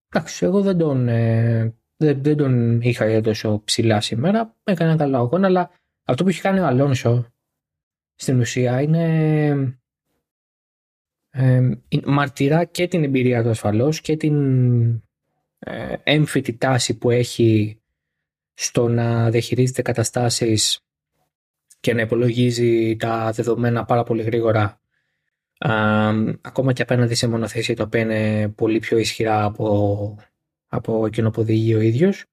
S1: Εντάξει, εγώ δεν τον, ε, δεν, δεν τον είχα τόσο ψηλά σήμερα. Έκανε ένα καλό αγώνα, αλλά αυτό που έχει κάνει ο Αλόνσο στην ουσία είναι ε, μαρτυρά και την εμπειρία του ασφαλώς και την ε, έμφυτη τάση που έχει στο να διαχειρίζεται καταστάσεις και να υπολογίζει τα δεδομένα πάρα πολύ γρήγορα. Ακόμα και απέναντι σε μονοθέσια τα οποία είναι πολύ πιο ισχυρά από, από εκείνο που οδηγεί ο ίδιος.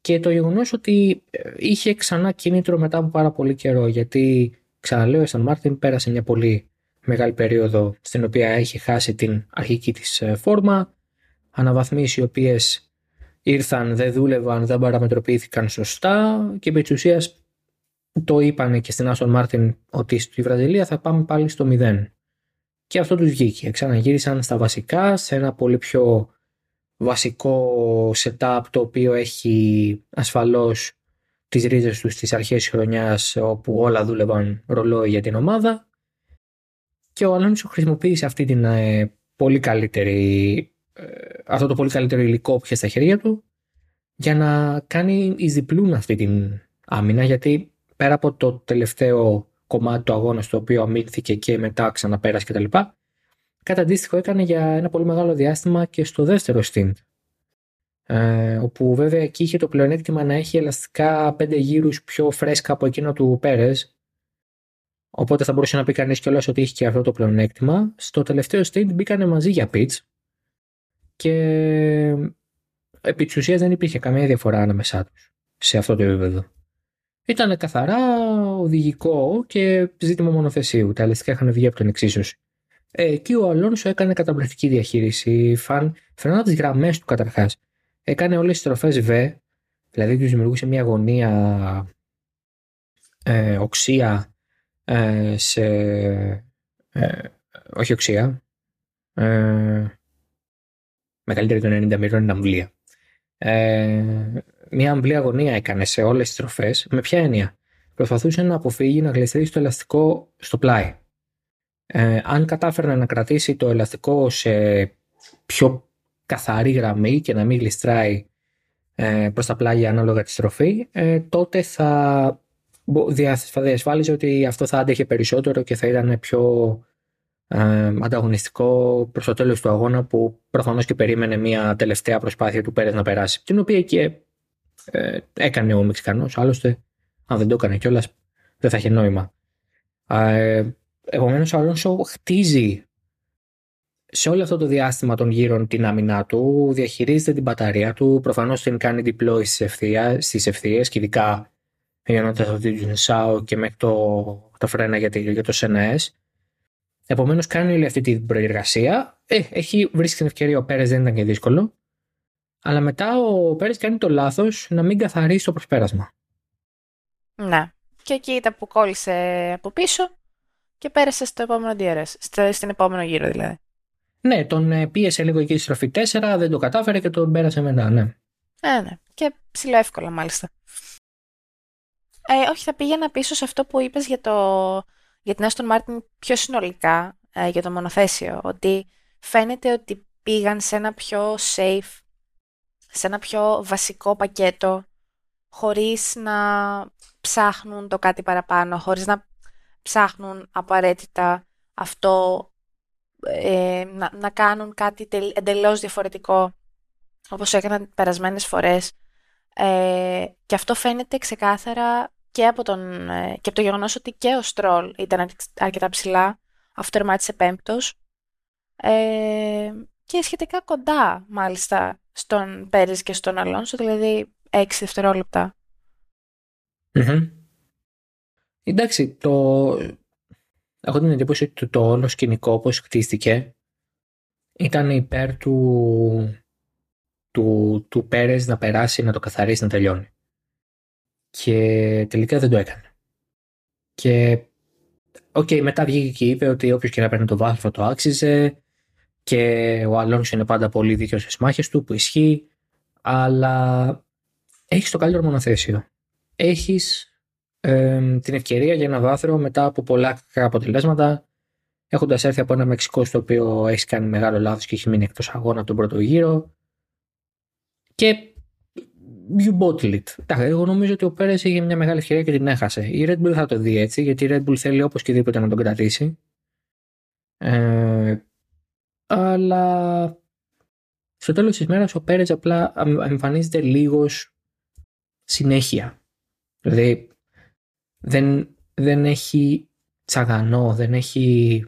S1: Και το γεγονός ότι ε, είχε ξανά κίνητρο μετά από πάρα πολύ καιρό γιατί ξαναλέω η Άστον Μάρτιν πέρασε μια πολύ μεγάλη περίοδο στην οποία είχε χάσει την αρχική της ε, φόρμα. Αναβαθμίσεις οι οποίες ήρθαν, δεν δούλευαν, δεν παραμετροποιήθηκαν σωστά και επί της το είπαν και στην Άστον Μάρτιν ότι στη Βραζιλία θα πάμε πάλι στο 0. Και αυτό τους βγήκε. Ξαναγύρισαν στα βασικά, σε ένα πολύ πιο βασικό setup το οποίο έχει ασφαλώς τις ρίζες τους στις αρχές της χρονιάς όπου όλα δούλευαν ρολόι για την ομάδα και ο Αλόνσο χρησιμοποίησε αυτή την ε, πολύ καλύτερη ε, αυτό το πολύ καλύτερο υλικό που είχε στα χέρια του για να κάνει εις διπλούν αυτή την άμυνα γιατί πέρα από το τελευταίο κομμάτι του αγώνα στο οποίο αμήνθηκε και μετά ξαναπέρασε κτλ. Κάτι αντίστοιχο έκανε για ένα πολύ μεγάλο διάστημα και στο δεύτερο stint. Ε, όπου βέβαια εκεί είχε το πλεονέκτημα να έχει ελαστικά πέντε γύρους πιο φρέσκα από εκείνο του Πέρες Οπότε θα μπορούσε να πει κανείς κιόλας ότι είχε και αυτό το πλεονέκτημα. Στο τελευταίο stage μπήκανε μαζί για pitch και επί της ουσίας δεν υπήρχε καμία διαφορά ανάμεσά τους σε αυτό το επίπεδο. Ήταν καθαρά οδηγικό και ζήτημα μονοθεσίου. Τα ελαστικά είχαν βγει από την εξίσωση. Ε, εκεί ο Αλόνσο έκανε καταπληκτική διαχείριση. Φαν, φαινόταν τις γραμμές του καταρχάς. Έκανε όλες τις στροφές V, δηλαδή τους δημιουργούσε μια γωνία ε, οξία ε, σε. Ε, όχι οξία. Ε, μεγαλύτερη των 90 μοιρών είναι αμβλία. Ε, μια αμβλία αγωνία έκανε σε όλες τις τροφές. Με ποια έννοια; Προσπαθούσε να αποφύγει να γλιστρήσει το ελαστικό στο πλάι. Ε, αν κατάφερε να κρατήσει το ελαστικό σε πιο καθαρή γραμμή και να μην γλιστράει ε, προς τα πλάγια ανάλογα τη στροφή, ε, τότε θα θα διασφάλιζε ότι αυτό θα άντεχε περισσότερο και θα ήταν πιο ε, ανταγωνιστικό προς το τέλος του αγώνα που προφανώς και περίμενε μια τελευταία προσπάθεια του Πέρες να περάσει. Την οποία και ε, έκανε ο Μεξικανός. Άλλωστε, αν δεν το έκανε κιόλας, δεν θα είχε νόημα. Ε, Επομένως, ο Αλόνσο χτίζει σε όλο αυτό το διάστημα των γύρων την άμυνά του, διαχειρίζεται την μπαταρία του, προφανώς την κάνει deploy στις ευθείες και ειδικά γεννώντα από την ΣΑΟ και μέχρι το, το φρένα για, για το ΣΕΝΑΕΣ. Επομένως, κάνει όλη αυτή την προεργασία. Ε, έχει βρίσκει την ευκαιρία ο Πέρες, δεν ήταν και δύσκολο. Αλλά μετά ο Πέρε κάνει το λάθος να μην καθαρίσει το προσπέρασμα.
S2: Ναι. Και εκεί ήταν που κόλλησε από πίσω και πέρασε στο επόμενο DRS. Στην επόμενο γύρο δηλαδή.
S1: Ναι, τον ε, πίεσε λίγο εκεί στη στροφή 4, δεν το κατάφερε και τον πέρασε μετά, ναι.
S2: Ε, ναι. Και ψηλό εύκολα μάλιστα. Ε, όχι, θα πήγαινα πίσω σε αυτό που είπες για, το, για την Aston Martin πιο συνολικά, ε, για το μονοθέσιο, ότι φαίνεται ότι πήγαν σε ένα πιο safe, σε ένα πιο βασικό πακέτο, χωρίς να ψάχνουν το κάτι παραπάνω, χωρίς να ψάχνουν απαραίτητα αυτό, ε, να, να κάνουν κάτι εντελώς διαφορετικό, όπως έκαναν περασμένες φορές. Ε, και αυτό φαίνεται ξεκάθαρα και από, τον, ε, και από το γεγονός ότι και ο Στρόλ ήταν αρκετά ψηλά, αυτό τερμάτισε πέμπτος ε, και σχετικά κοντά μάλιστα στον Πέρις και στον Αλόνσο, δηλαδή 6 δευτερόλεπτα.
S1: Εντάξει, το... έχω την εντύπωση ότι το όλο σκηνικό όπως χτίστηκε ήταν υπέρ του, του, του Πέρες να περάσει, να το καθαρίσει, να τελειώνει και τελικά δεν το έκανε. Και OK, okay, μετά βγήκε και είπε ότι όποιος και να παίρνει το βάθρο το άξιζε και ο Αλόνσο είναι πάντα πολύ δίκαιος στις μάχες του που ισχύει, αλλά έχεις το καλύτερο μονοθέσιο. Έχεις ε, την ευκαιρία για ένα βάθρο μετά από πολλά αποτελέσματα, έχοντας έρθει από ένα Μεξικό στο οποίο έχεις κάνει μεγάλο λάθος και έχει μείνει εκτός αγώνα τον πρώτο γύρο. Και you bottle it. Εγώ νομίζω ότι ο Πέρες είχε μια μεγάλη ευκαιρία και την έχασε. Η Red Bull θα το δει έτσι, γιατί η Red Bull θέλει όπως και δίποτε να τον κρατήσει. Ε, αλλά στο τέλος της μέρας ο Πέρε απλά εμφανίζεται λίγος συνέχεια. Δηλαδή δεν, δεν έχει τσαγανό, δεν έχει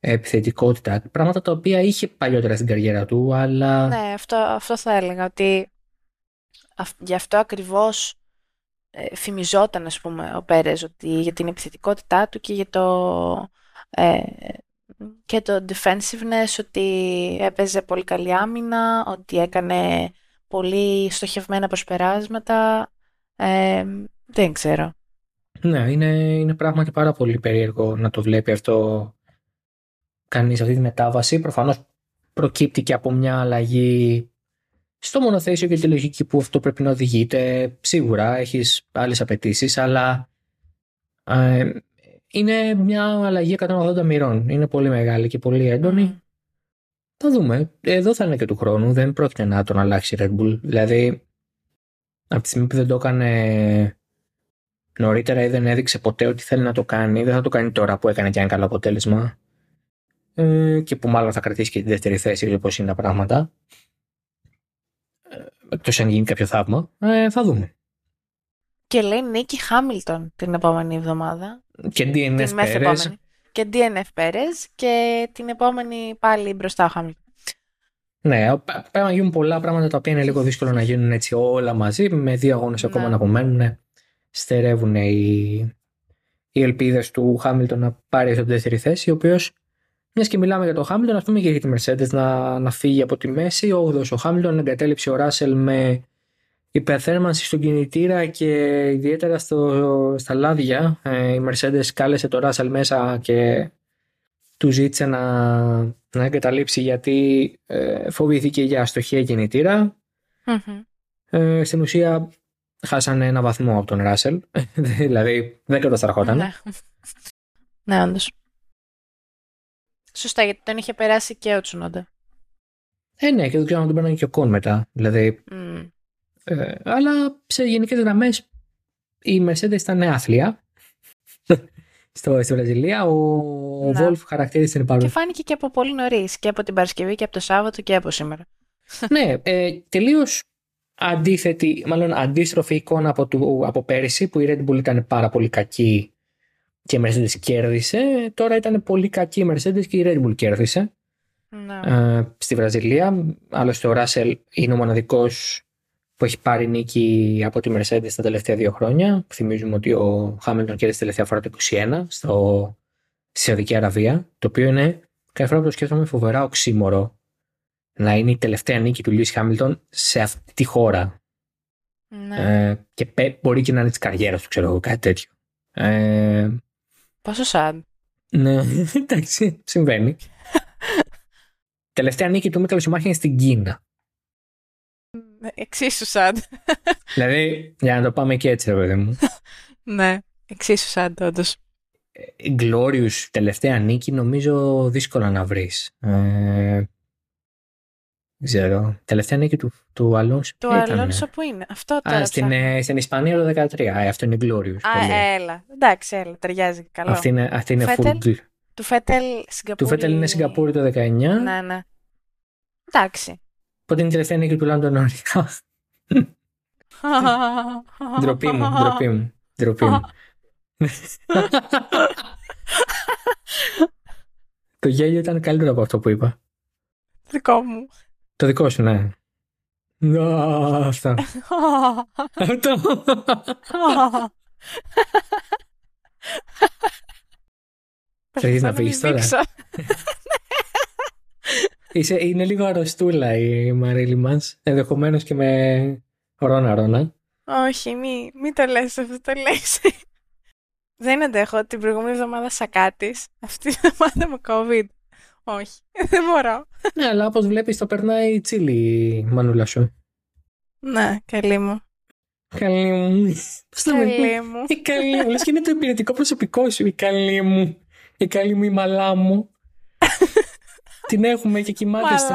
S1: επιθετικότητα. Πράγματα τα οποία είχε παλιότερα στην καριέρα του, αλλά.
S2: Ναι, αυτό, αυτό θα έλεγα. Ότι γι' αυτό ακριβώς ε, φημιζόταν ας πούμε ο Πέρες ότι για την επιθετικότητά του και για το ε, και το defensiveness ότι έπαιζε πολύ καλή άμυνα, ότι έκανε πολύ στοχευμένα προσπεράσματα. Ε, δεν ξέρω.
S1: Ναι, είναι, είναι πράγματι πάρα πολύ περίεργο να το βλέπει αυτό κανείς αυτή τη μετάβαση. Προφανώς προκύπτει και από μια αλλαγή στο μονοθέσιο και τη λογική που αυτό πρέπει να οδηγείται. Σίγουρα έχεις άλλες απαιτήσεις, αλλά ε, είναι μια αλλαγή 180 μοιρών. Είναι πολύ μεγάλη και πολύ έντονη. Θα δούμε. Εδώ θα είναι και του χρόνου. Δεν πρόκειται να τον αλλάξει η Red Bull. Δηλαδή, από τη στιγμή που δεν το έκανε νωρίτερα ή δεν έδειξε ποτέ ότι θέλει να το κάνει, δεν θα το κάνει τώρα που έκανε και ένα καλό αποτέλεσμα. ε, και που μάλλον θα κρατήσει και τη δεύτερη θέση όπως είναι τα πράγματα. Ε, εκτός αν γίνει κάποιο θαύμα, ε, θα δούμε.
S2: Και λέει Νίκη Χάμιλτον την επόμενη εβδομάδα.
S1: Και DNF Πέρες.
S2: Και DNF Πέρες και την επόμενη πάλι μπροστά ο Χάμιλτον.
S1: Ναι, πρέπει να γίνουν πολλά πράγματα τα οποία είναι λίγο δύσκολο να γίνουν έτσι όλα μαζί. Με δύο αγώνες ακόμα ναι. να απομένουν, στερεύουν οι, οι ελπίδες του Χάμιλτον να πάρει αυτή τη δεύτερη θέση, ο οποίος, μιας και μιλάμε για τον Χάμιλτον, ας πούμε και για τη Mercedes να, να φύγει από τη μέση. Ο 8ο ο Χάμιλτον εγκατέλειψε ο Ράσελ με υπερθέρμανση στον κινητήρα και ιδιαίτερα στο, στα λάδια. Ε, η Mercedes κάλεσε τον Ράσελ μέσα και του ζήτησε να, να εγκαταλείψει γιατί ε, φοβήθηκε για αστοχία κινητήρα. Ε, στην ουσία χάσανε ένα βαθμό από τον Ράσελ. (laughs) δηλαδή δεν καταστραχόταν.
S2: Ναι, ναι όντως. Σωστά, γιατί τον είχε περάσει και ο Τσουνόντα.
S1: Ε, ναι, και δεν ξέρω αν τον παίρνει και ο Κον μετά. Δηλαδή. Ε, αλλά σε γενικές γραμμές η Mercedes ήταν άθλια. (laughs) Στο, στη Βραζιλία, ο, ο Βόλφ χαρακτήρισε την παρουσία.
S2: Και φάνηκε και από πολύ νωρίς, και από την Παρασκευή και από το Σάββατο και από σήμερα. (laughs)
S1: ναι, ε, τελείως αντίθετη, μάλλον αντίστροφη εικόνα από, του, από πέρυσι που η Red Bull ήταν πάρα πολύ κακή και η Mercedes κέρδισε. Τώρα ήταν πολύ κακή η Mercedes και η Red Bull κέρδισε.
S2: Ναι.
S1: Ε, στη Βραζιλία. Άλλωστε ο Ράσελ είναι ο μοναδικός που έχει πάρει νίκη από τη Mercedes τα τελευταία δύο χρόνια. Θυμίζουμε ότι ο Χάμιλτον κέρδισε τελευταία φορά το 2021 στο, στη Σαουδική Αραβία. Το οποίο είναι κάθε φορά που το σκέφτομαι φοβερά οξύμορο να είναι η τελευταία νίκη του Λιούις Χάμιλτον σε αυτή τη χώρα.
S2: Ναι.
S1: Ε, και μπορεί και να είναι της καριέρας του, ξέρω εγώ, κάτι τέτοιο. Ε,
S2: Πόσο σαν.
S1: Ναι, (laughs) εντάξει, συμβαίνει. (laughs) τελευταία νίκη του Μίκαλο Σουμάχη είναι στην Κίνα.
S2: Ναι, εξίσου σαν.
S1: δηλαδή, για να το πάμε και έτσι, ρε παιδί μου.
S2: ναι, εξίσου σαν, όντως.
S1: Ε, Glorious τελευταία νίκη νομίζω δύσκολα να βρεις. Ε, δεν ξέρω. Τελευταία νίκη του, του Αλόνσο.
S2: Του Αλόνσο που είναι; Αυτό τώρα.
S1: Α, στην, ε, στην Ισπανία το 2013. Ε, αυτό είναι Glorious.
S2: Α, πολύ. έλα. Εντάξει, έλα. Ταιριάζει. Καλό.
S1: Αυτή είναι, αυτή είναι Φέτελ, full.
S2: Του Φέτελ Σιγκαπούρη.
S1: Του Φέτελ είναι Σιγκαπούρη το 19.
S2: Ναι, ναι. Εντάξει.
S1: Πότε είναι η τελευταία νίκη του Λάντο Νόρι. ντροπή μου, ντροπή μου. Ντροπή μου. το γέλιο ήταν καλύτερο από αυτό που είπα.
S2: Δικό μου.
S1: Το δικό σου, ναι. Αυτό. Αυτό. Θέλεις να πεις τώρα. (laughs) Είσαι, είναι λίγο αρρωστούλα η Μαρίλη μας. Ενδεχομένως και με ρόνα ρόνα.
S2: Όχι, μη, μη το λες αυτό το λες. (laughs) Δεν αντέχω την προηγούμενη εβδομάδα σακάτης. Αυτή τη εβδομάδα με COVID. Όχι, (laughs) δεν μπορώ.
S1: Ναι, αλλά όπως βλέπεις το περνάει η τσίλη η μανούλα σου.
S2: Ναι, καλή μου.
S1: Καλή μου.
S2: Πώς το καλή μου.
S1: Η καλή μου. Λες και είναι το υπηρετικό προσωπικό σου. Η καλή μου. Η καλή μου η μαλά μου. (laughs) Την έχουμε και κοιμάται στο...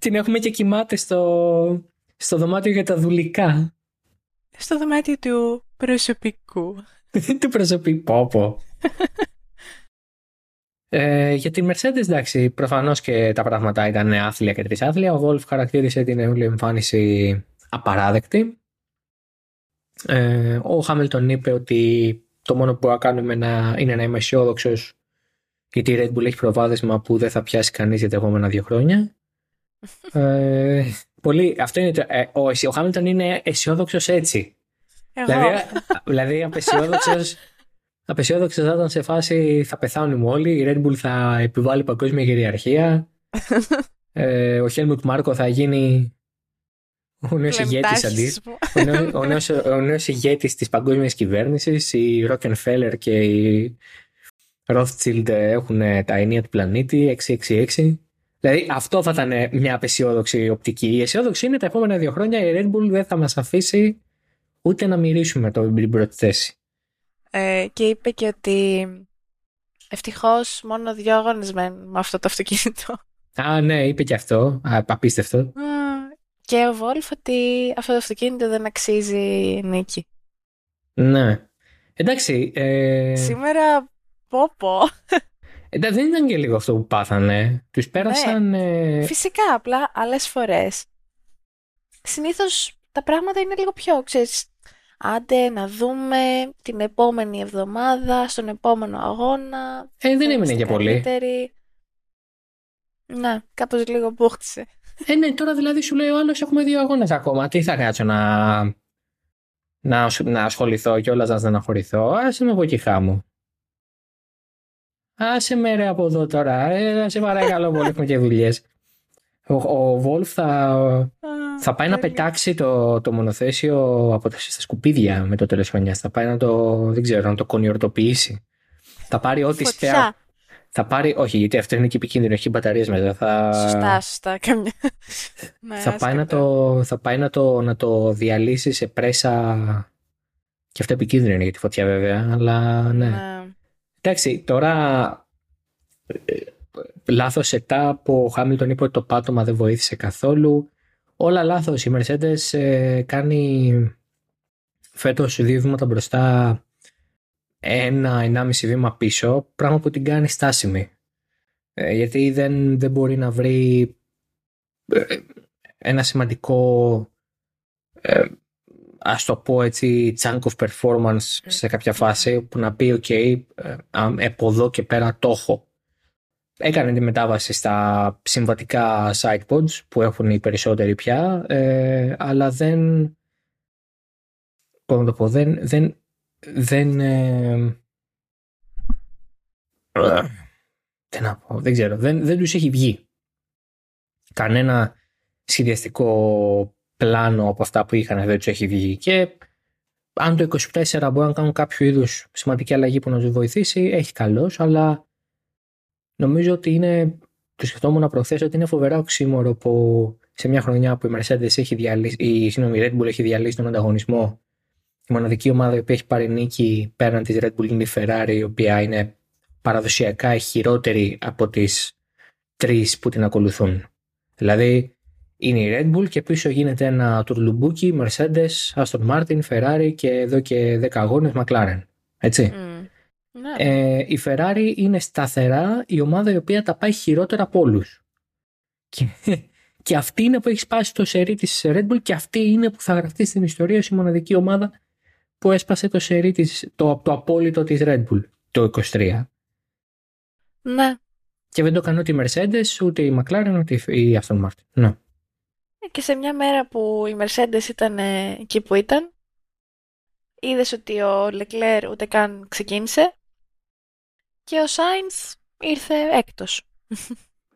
S1: Την έχουμε και κοιμάται στο... στο δωμάτιο για τα δουλικά.
S2: Στο δωμάτιο του προσωπικού. (laughs)
S1: του προσωπικού. Πόπο. Ε, για τη Mercedes, εντάξει, προφανώς και τα πράγματα ήταν άθλια και τρισάθλια. Ο Wolf χαρακτήρισε την όλη εμφάνιση απαράδεκτη. Ε, ο Χάμιλτον είπε ότι το μόνο που μπορούμε να κάνουμε να, είναι να είμαι αισιόδοξος γιατί η Red Bull έχει προβάδισμα που δεν θα πιάσει κανείς για τα επόμενα δύο χρόνια. (laughs) ε, πολύ, αυτό είναι το, ε, ο, ο Χάμιλτον είναι αισιόδοξος έτσι.
S2: Εγώ.
S1: Δηλαδή, δηλαδή απεσιόδοξος (laughs) Απεσιόδοξος θα ήταν σε φάση θα πεθάνουμε όλοι, η Red Bull θα επιβάλλει παγκόσμια κυριαρχία, (laughs) ε, ο Χέλμουτ Μάρκο θα γίνει ο νέος ηγέτης αντί. Ο νέος, ο νέος, ο νέος ηγέτης της παγκόσμιας κυβέρνησης, η Rockefeller και η Rothschild έχουν τα ενία του πλανήτη, 666. Δηλαδή αυτό θα ήταν μια απεσιόδοξη οπτική. Η αισιόδοξη είναι τα επόμενα δύο χρόνια η Red Bull δεν θα μας αφήσει ούτε να μυρίσουμε την πρώτη θέση.
S2: Ε, και είπε και ότι ευτυχώς μόνο δύο αγώνες με αυτό το αυτοκίνητο.
S1: Α, ναι, είπε και αυτό. Α, απίστευτο.
S2: Και ο Βόλφ ότι αυτό το αυτοκίνητο δεν αξίζει νίκη.
S1: Ναι. Εντάξει. Ε...
S2: Σήμερα πω πω.
S1: Εντάξει, δεν ήταν και λίγο αυτό που πάθανε. Τους πέρασαν... Ναι.
S2: Ε... Φυσικά, απλά άλλες φορές. Συνήθως τα πράγματα είναι λίγο πιο, ξέρεις, άντε να δούμε την επόμενη εβδομάδα, στον επόμενο αγώνα.
S1: Ε, δεν έμεινε για πολύ.
S2: Ναι, κάπως λίγο μπούχτισε.
S1: Ε, ναι, τώρα δηλαδή σου λέει ο άλλος έχουμε δύο αγώνες ακόμα. Τι θα κάτσω να, να, να ασχοληθώ και όλα να στεναχωρηθώ. Άσε με από εκεί χάμω. Άσε με ρε από εδώ τώρα. Ε, σε παρακαλώ πολύ, έχουμε και δουλειές. Ο, ο Βόλφ θα, θα πάει να πετάξει το, το μονοθέσιο από τα στα σκουπίδια με το τέλος χρονιάς. Θα πάει να το, δεν ξέρω, να το κονιορτοποιήσει. Θα πάρει ό,τι σπέα. Θα πάρει, όχι, γιατί αυτό είναι και επικίνδυνο, έχει μπαταρίες μέσα. Θα...
S2: Σωστά, σωστά. Καμιά...
S1: Ναι, θα, πάει να το, θα πάει να το, να το διαλύσει σε πρέσα. Και αυτό επικίνδυνο είναι για τη φωτιά, βέβαια. Αλλά ναι. ναι. Εντάξει, τώρα ε, λάθος setup, ο Χάμιλτον είπε ότι το πάτωμα δεν βοήθησε καθόλου. Όλα λάθος. Η Mercedes ε, κάνει φέτος δύο βήματα μπροστά, ένα, ενάμιση βήμα πίσω, πράγμα που την κάνει στάσιμη. Ε, γιατί δεν, δεν μπορεί να βρει ε, ένα σημαντικό ε, ας το πω έτσι chunk of performance σε κάποια φάση που να πει ok ε, από εδώ και πέρα το έχω έκανε τη μετάβαση στα συμβατικά sidepods που έχουν οι περισσότεροι πια, ε, αλλά δεν, πώς να το πω, δεν, δεν, δεν, ε, να πω, δεν ξέρω, δεν, δεν τους έχει βγει κανένα σχεδιαστικό πλάνο από αυτά που είχαν δεν τους έχει βγει και αν το 24 μπορεί να κάνουν κάποιο είδους σημαντική αλλαγή που να τους βοηθήσει, έχει καλώς, αλλά νομίζω ότι είναι, το σκεφτόμουν προθέσω ότι είναι φοβερά οξύμορο που σε μια χρονιά που η Mercedes έχει διαλύσει, η, συγγνώμη, η Red Bull έχει διαλύσει τον ανταγωνισμό, η μοναδική ομάδα που έχει πάρει νίκη πέραν της Red Bull είναι η Ferrari, η οποία είναι παραδοσιακά χειρότερη από τις τρεις που την ακολουθούν. Δηλαδή, είναι η Red Bull και πίσω γίνεται ένα τουρλουμπούκι, Mercedes, Aston Martin, Ferrari και εδώ και 10 αγώνες McLaren. Έτσι. Ναι. Ε, η Ferrari είναι σταθερά η ομάδα η οποία τα πάει χειρότερα από όλους. Και, (laughs) και αυτή είναι που έχει σπάσει το σερί της Red Bull και αυτή είναι που θα γραφτεί στην ιστορία ως η μοναδική ομάδα που έσπασε το σερί της, το, το απόλυτο της Red Bull το 23.
S2: Ναι.
S1: Και δεν το έκανε ούτε η Mercedes, ούτε η McLaren, ούτε η Aston Martin. Ναι.
S2: Ε, και σε μια μέρα που η Mercedes ήταν ε, εκεί που ήταν, είδες ότι ο Leclerc ούτε καν ξεκίνησε και ο Σάινθ ήρθε έκτος.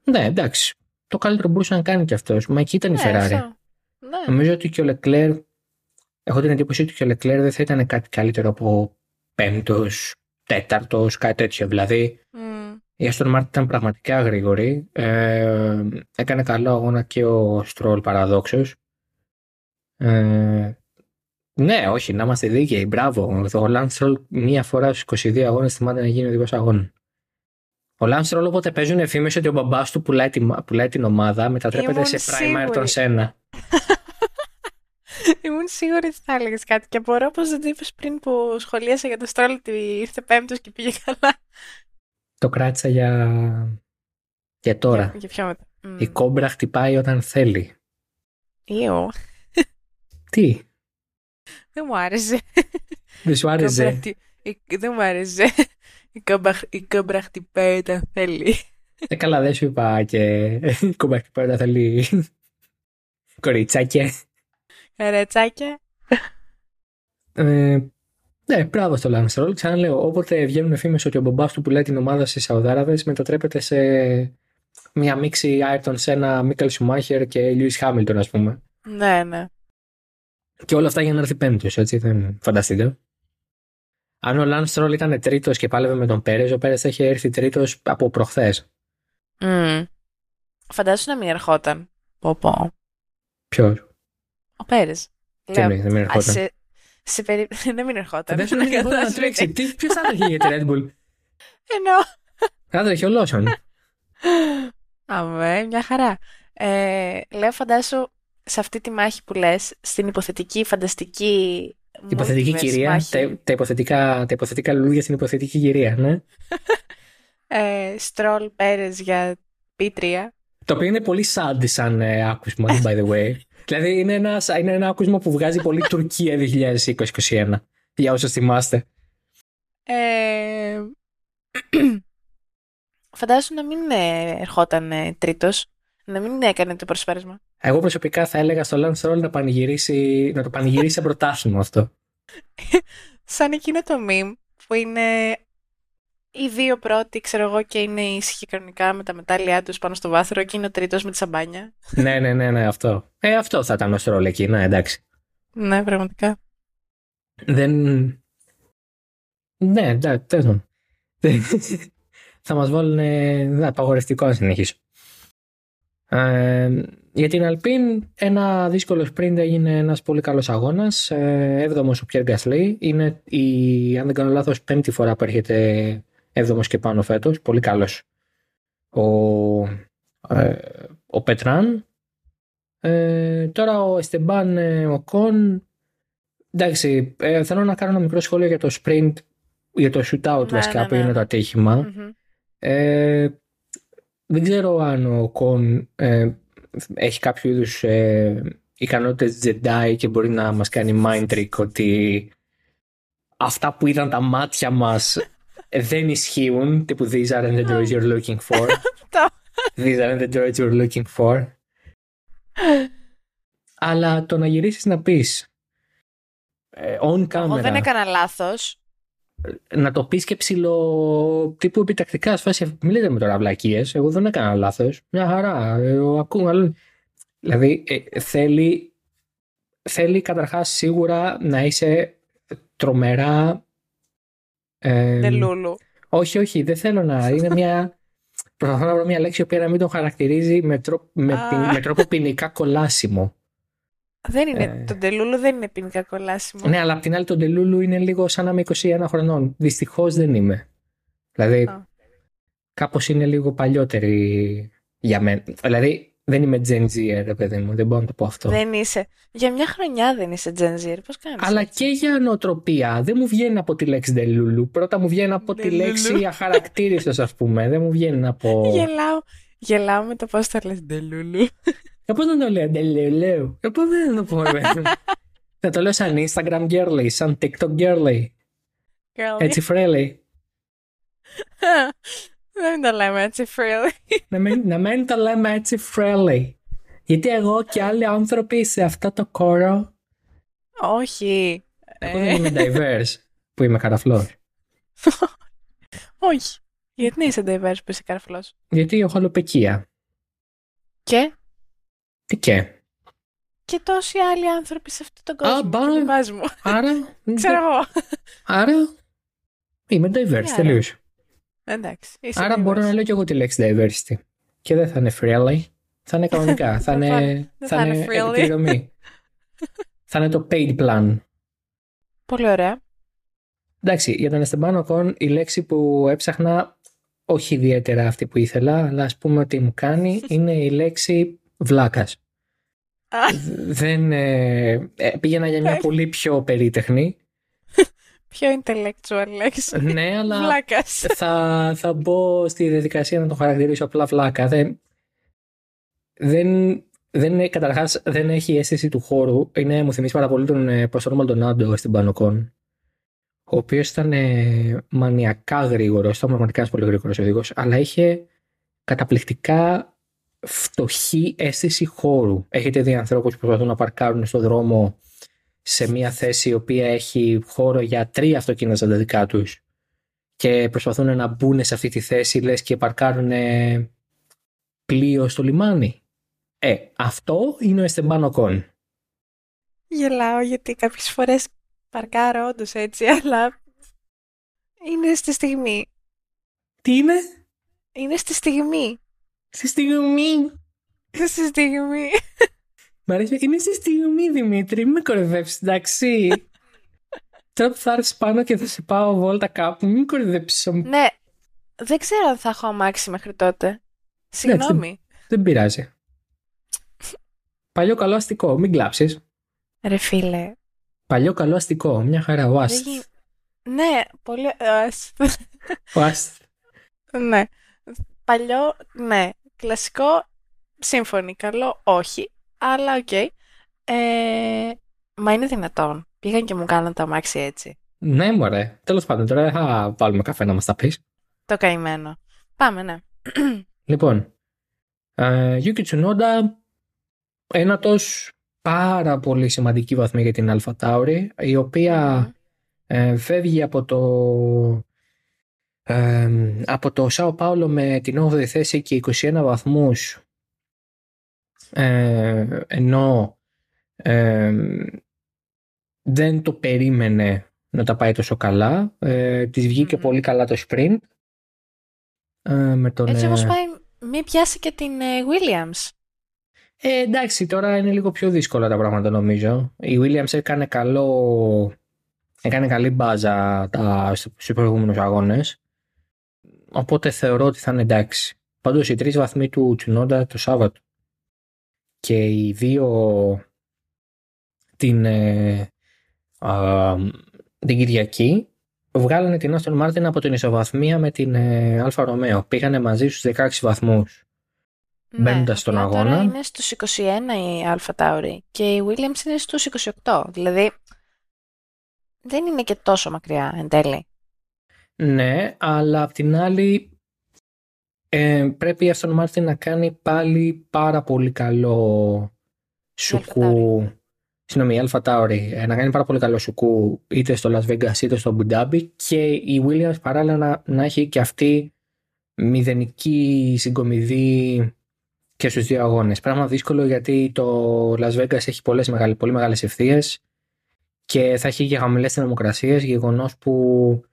S1: Ναι, εντάξει. Το καλύτερο μπορούσε να κάνει και αυτός. Μα εκεί ήταν η Ferrari. Ναι. Νομίζω ότι και ο Λεκλέρ, έχω την εντύπωση ότι και ο Λεκλέρ δεν θα ήταν κάτι καλύτερο από πέμπτος, τέταρτος, κάτι τέτοιο. Δηλαδή, mm. Η Aston Martin ήταν πραγματικά γρήγορη. Ε, έκανε καλό αγώνα και ο Στρόλ παραδόξως. Ε, ναι, όχι, να είμαστε δίκαιοι. Μπράβο. Ο Λάνστρολ μία φορά στους 22 αγώνες θυμάται να γίνει οδηγό αγώνων. Ο Λάνστρολ όποτε παίζουν εφήμε ότι ο μπαμπάς του πουλάει, τη, πουλάει την ομάδα, μετατρέπεται σε primer τον Σένα.
S2: Ήμουν σίγουρη ότι θα έλεγες κάτι και απορώ πω δεν είπες πριν που σχολίασα για το Στρόλ ότι ήρθε πέμπτος και πήγε καλά.
S1: Το κράτησα για. για τώρα.
S2: Για, για μετά.
S1: Η κόμπρα χτυπάει όταν θέλει.
S2: Ιω.
S1: Τι;
S2: Δεν μου άρεσε.
S1: Δεν σου άρεσε;
S2: Δεν μου άρεσε. Η κόμπρα χτυπάει όταν θέλει.
S1: Ε, καλά, δεν σου είπα και η κόμπρα χτυπάει όταν θέλει. Κοριτσάκια.
S2: Ρετσάκια.
S1: Ε, ναι, μπράβο στο Lance Roll. Ξαναλέω, όποτε βγαίνουν φήμες ότι ο μπαμπά του που λέει την ομάδα στις Σαουδάραβες μετατρέπεται σε μια μίξη Άιρτον Σένα, Μίκαλ Σουμάχερ και Λιούι Χάμιλτον, ας πούμε.
S2: Ναι, ναι.
S1: Και όλα αυτά για να έρθει πέμπτος, έτσι. Δεν φανταστείτε. Αν ο Λαν Στρόλ ήταν τρίτος και πάλευε με τον Πέρες, ο Πέρες θα είχε έρθει τρίτος από προχθές.
S2: Mm. Φαντάσου να μην ερχόταν. Πω πω.
S1: Ποιος;
S2: Ο Πέρες.
S1: Τι εννοείς, δεν μην ερχόταν;
S2: Σε, σε περι... (laughs) δεν μην ερχόταν.
S1: Δεν να μην ερχόταν να τρέξει. Ποιος θα είχε για τη Red Bull;
S2: Εννοώ.
S1: Θα το είχε ο Λόσον.
S2: Αμέ, μια χαρά. Ε, λέω φαντάσου σε αυτή τη μάχη που λες, στην υποθετική, φανταστική...
S1: Υποθετική κυρία, τα, τα, υποθετικά, τα υποθετικά λουλούδια στην υποθετική κυρία, ναι. (laughs)
S2: ε, Στρόλ Πέρες για P3.
S1: Το οποίο είναι πολύ sad σαν ε, άκουσμα, by the way. (laughs) δηλαδή είναι ένα, είναι ένα άκουσμα που βγάζει πολύ (laughs) Τουρκία 2020-2021. Για όσους θυμάστε.
S2: Ε, (clears throat) φαντάζομαι να μην ε, ερχόταν ε, τρίτος, να μην έκανε το προσπέρασμα.
S1: Εγώ προσωπικά θα έλεγα στο Lance Roll να, πανηγυρίσει, να το πανηγυρίσει σε (laughs) πρωτάθλημα αυτό.
S2: Σαν εκείνο το meme που είναι οι δύο πρώτοι, ξέρω εγώ, και είναι ήσυχοι κανονικά με τα μετάλλια τους πάνω στο βάθρο και είναι ο τρίτος με τη σαμπάνια.
S1: ναι, ναι, ναι, ναι, αυτό. Ε, αυτό θα ήταν ο Στρόλ εκεί, ναι, εντάξει.
S2: Ναι, πραγματικά.
S1: Δεν. Ναι, εντάξει, τέλος. θα μας βάλουν ναι, απαγορευτικό να συνεχίσω. Ε, για την Αλπίν, ένα δύσκολο sprint έγινε ένας πολύ καλός αγώνας. Ε, έβδομος ο Πιέρ Γκασλή. Είναι, η, αν δεν κάνω λάθος, πέμπτη φορά που έρχεται έβδομος και πάνω φέτος. Πολύ καλός. Ο, ε, ο Πετράν. Ε, τώρα ο Εστεμπάν ε, ο Κον. Εντάξει, ε, θέλω να κάνω ένα μικρό σχόλιο για το sprint, για το shootout ναι, βασικά ναι, που είναι το ατυχημα Ε, δεν ξέρω αν ο Κον ε, έχει κάποιο είδους ε, ικανότητες Jedi και μπορεί να μας κάνει mind trick ότι αυτά που είδαν τα μάτια μας δεν ισχύουν τύπου these aren't the droids you're looking for (laughs) these aren't the droids you're looking for αλλά το να γυρίσεις να πεις ε, on camera Εγώ
S2: δεν έκανα λάθος
S1: να το πεις και ψηλό τύπου επιτακτικά. Σφάση, μην λέτε με τώρα βλακίες. Εγώ δεν έκανα λάθος. Μια χαρά. Εγώ ακούω. Δηλαδή ε, θέλει, θέλει καταρχάς σίγουρα να είσαι τρομερά.
S2: Ε, λούλου.
S1: Όχι, όχι, δεν θέλω να. (laughs) Είναι μια. Προσπαθώ να βρω μια λέξη που να μην τον χαρακτηρίζει με, τρόπο, με, με τρόπο ποινικά κολάσιμο.
S2: Δεν είναι, ε... Το Ντελούλου δεν είναι ποινικά κολάσιμο.
S1: Ναι, αλλά απ' την άλλη το Ντελούλου είναι λίγο σαν να είμαι 21 χρονών. Δυστυχώς δεν είμαι. Δηλαδή, oh. κάπως είναι λίγο παλιότερη για μένα. Δηλαδή, δεν είμαι Gen Z, ρε παιδί μου, δεν μπορώ να το πω αυτό.
S2: Δεν είσαι. Για μια χρονιά δεν είσαι Gen Z, πώς κάνεις.
S1: Αλλά έτσι; και για νοοτροπία. Δεν μου βγαίνει από τη λέξη Ντελούλου. Πρώτα μου βγαίνει από τη λέξη αχαρακτήριστος, ας πούμε. Δεν μου βγαίνει από.
S2: Γελάω, γελάω με το πώς θα λες Ντελούλου.
S1: Ε, πώς να το λέω, λέω. Ε, πώς δεν το πω, (laughs) Θα το λέω σαν Instagram girly, σαν TikTok girly.
S2: girly.
S1: Έτσι (laughs) φρέλι.
S2: Δεν το λέμε έτσι φρέλι.
S1: να, μην, να μην το λέμε έτσι φρέλι. Γιατί εγώ και άλλοι άνθρωποι σε αυτό το κόρο...
S2: Όχι.
S1: Εγώ δεν είμαι diverse, που είμαι καραφλός.
S2: Όχι. Γιατί είσαι diverse που είσαι καραφλός;
S1: Γιατί έχω αλλοπαικία.
S2: Και;
S1: Τι και;
S2: Και τόσοι άλλοι άνθρωποι σε αυτόν τον κόσμο.
S1: Α, μπα,
S2: μου.
S1: Άρα.
S2: Ξέρω εγώ.
S1: Άρα. Είμαι diverse, τελείως.
S2: Εντάξει.
S1: Άρα diverse. μπορώ να λέω και εγώ τη λέξη diversity. Και δεν θα είναι freely. Θα είναι κανονικά. (laughs) θα είναι, θα είναι επιδρομή. (laughs) θα είναι το paid plan.
S2: Πολύ ωραία.
S1: Εντάξει, για τον Esteban Ocon η λέξη που έψαχνα, όχι ιδιαίτερα αυτή που ήθελα, αλλά ας πούμε ότι μου κάνει, (laughs) είναι η λέξη Βλάκας. Δεν. Ε, ε, πήγαινα για μια πολύ πιο περίτεχνη.
S2: Πιο intellectual λέξη.
S1: Ναι, αλλά (laughs) θα, θα μπω στη διαδικασία να το χαρακτηρίσω απλά βλάκα. Δεν, δεν, δεν καταρχάς δεν έχει αίσθηση του χώρου. Είναι, μου θυμίζει πάρα πολύ τον ε, Παστόρ Μαλτονάντο στην Πανοκόν. Ο οποίος ήταν ε, μανιακά γρήγορος, ήταν πραγματικά ένας πολύ γρήγορος οδηγός, αλλά είχε καταπληκτικά φτωχή αίσθηση χώρου. Έχετε δει ανθρώπους που προσπαθούν να παρκάρουν στο δρόμο σε μια θέση η οποία έχει χώρο για τρία αυτοκίνητα στα δικά τους και προσπαθούν να μπουν σε αυτή τη θέση λες και παρκάρουν πλοίο στο λιμάνι. Ε, αυτό είναι ο Εστεμπάνο Κον.
S2: Γελάω γιατί κάποιες φορές παρκάρω όντως έτσι, (laughs) αλλά είναι στη στιγμή.
S1: Τι είναι;
S2: Είναι στη στιγμή.
S1: Στη στιγμή.
S2: Στη στιγμή.
S1: Μ' αρέσει. Είναι στη στιγμή, Δημήτρη. Μην με κορυδέψεις, εντάξει. (laughs) Τώρα που θα έρθεις πάνω και θα σε πάω βόλτα κάπου, μην κορυδέψεις.
S2: Ναι. Δεν ξέρω αν θα έχω αμάξει μέχρι τότε. Συγγνώμη.
S1: Ναι, δεν πειράζει. Παλιό καλό αστικό, μην κλάψεις.
S2: Ρε φίλε.
S1: Παλιό καλό αστικό, μια χαρά. Ο
S2: Ναι, πολύ. Ο
S1: Άστ.
S2: ναι. Παλιό, ναι. Κλασικό, σύμφωνοι. Καλό, όχι. Αλλά ok. Okay. Ε, μα είναι δυνατόν. Πήγαν και μου κάναν τα αμάξι έτσι.
S1: Ναι, μωρέ. Τέλος πάντων, τώρα θα βάλουμε καφέ να μας τα πεις.
S2: Το καημένο. Πάμε, ναι.
S1: Λοιπόν, ε, Yuki Tsunoda, ένατος πάρα πολύ σημαντική βαθμή για την Alpha Tauri, η οποία ε, φεύγει από το ε, από το Σάο Πάολο με την 8η θέση και 21 βαθμούς ε, ενώ ε, δεν το περίμενε να τα πάει τόσο καλά. Ε, της βγηκε πολύ καλά το sprint.
S2: Ε, με τον, Έτσι όπως πάει, μην πιάσει και την Williams.
S1: Ε, εντάξει, τώρα είναι λίγο πιο δύσκολα τα πράγματα νομίζω. Η Williams έκανε καλό. Έκανε καλή μπάζα τα, στους προηγούμενους αγώνες. Οπότε θεωρώ ότι θα είναι εντάξει. Πάντως οι τρεις βαθμοί του Τσουνόντα το Σάββατο και οι δύο την, ε, την Κυριακή βγάλανε την Aston Martin από την ισοβαθμία με την ε, Alfa Romeo. Πήγανε μαζί στους 16 βαθμούς ναι, μπαίνοντας στον αγώνα. Τώρα
S2: είναι στους 21 η Αλφα Τάουρι και η Williams είναι στους 28. Δηλαδή δεν είναι και τόσο μακριά εν τέλει.
S1: Ναι, αλλά απ' την άλλη ε, πρέπει η Aston Martin να κάνει πάλι πάρα πολύ καλό σουκού. Συγγνώμη, η Alpha Tauri ε, να κάνει πάρα πολύ καλό σουκού είτε στο Las Vegas είτε στο Abu Dhabi και η Williams παράλληλα να, να έχει και αυτή μηδενική συγκομιδή και στους δύο αγώνες. Πράγμα δύσκολο γιατί το Las Vegas έχει πολλές μεγάλες, πολύ μεγάλες ευθείες και θα έχει και χαμηλές θερμοκρασίες, γεγονός που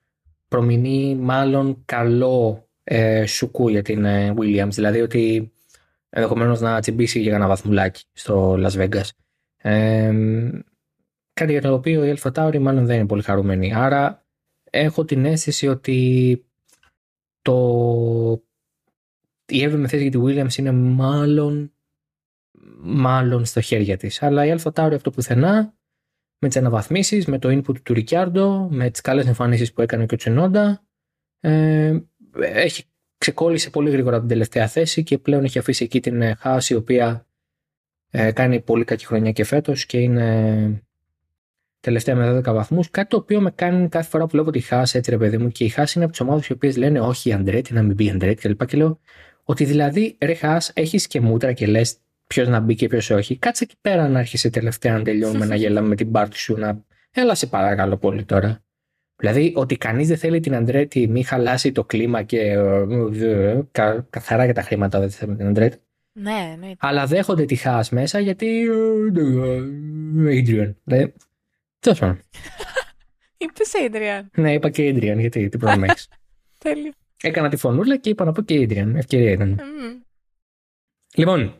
S1: προμηνεί μάλλον καλό ε, σουκού για την ε, Williams. Δηλαδή ότι ενδεχομένως να τσιμπήσει για ένα βαθμουλάκι στο Las Vegas. Ε, κάτι για το οποίο η Alpha Tauri μάλλον δεν είναι πολύ χαρούμενη. Άρα έχω την αίσθηση ότι το... η 7η θέση για τη Williams είναι μάλλον μάλλον στα χέρια της. Αλλά η Alpha Tauri αυτό πουθενά με τις αναβαθμίσεις, με το input του Ρικιάρντο, με τις καλές εμφανίσεις που έκανε και ο Τσενόντα, ε, έχει ξεκόλλησε πολύ γρήγορα την τελευταία θέση και πλέον έχει αφήσει εκεί την Χάση η οποία ε, κάνει πολύ κακή χρονιά και φέτος και είναι τελευταία με 12 βαθμούς. Κάτι το οποίο με κάνει κάθε φορά που βλέπω τη Χάση έτσι ρε παιδί μου και η Χάση είναι από τις ομάδες οι οποίες λένε όχι Αντρέτη να μην μπει Αντρέτη κλπ. Και λέω ότι δηλαδή ρε Χάς έχεις και μούτρα και λες ποιος να μπει και ποιος όχι. Κάτσε εκεί πέρα να έρχεσαι τελευταία να τελειώνουμε να γελάμε με την πάρτι σου να έλα σε παρακαλώ πολύ τώρα Δηλαδή ότι κανείς δεν θέλει την Αντρέτη μη χαλάσει το κλίμα και ε, καθαρά για τα χρήματα δεν θέλει την Αντρέτη.
S2: Ναι, ναι.
S1: Αλλά δέχονται τη χάς μέσα γιατί Adrian. Δηλαδή, Τέλος πάντων. (laughs)
S2: Είπες Adrian.
S1: Ναι, είπα και Adrian γιατί τι πρόβλημα (laughs) έχεις.
S2: Τέλειο.
S1: Έκανα τη φωνούλα και είπα να πω και Adrian. Ευκαιρία ήταν. Λοιπόν,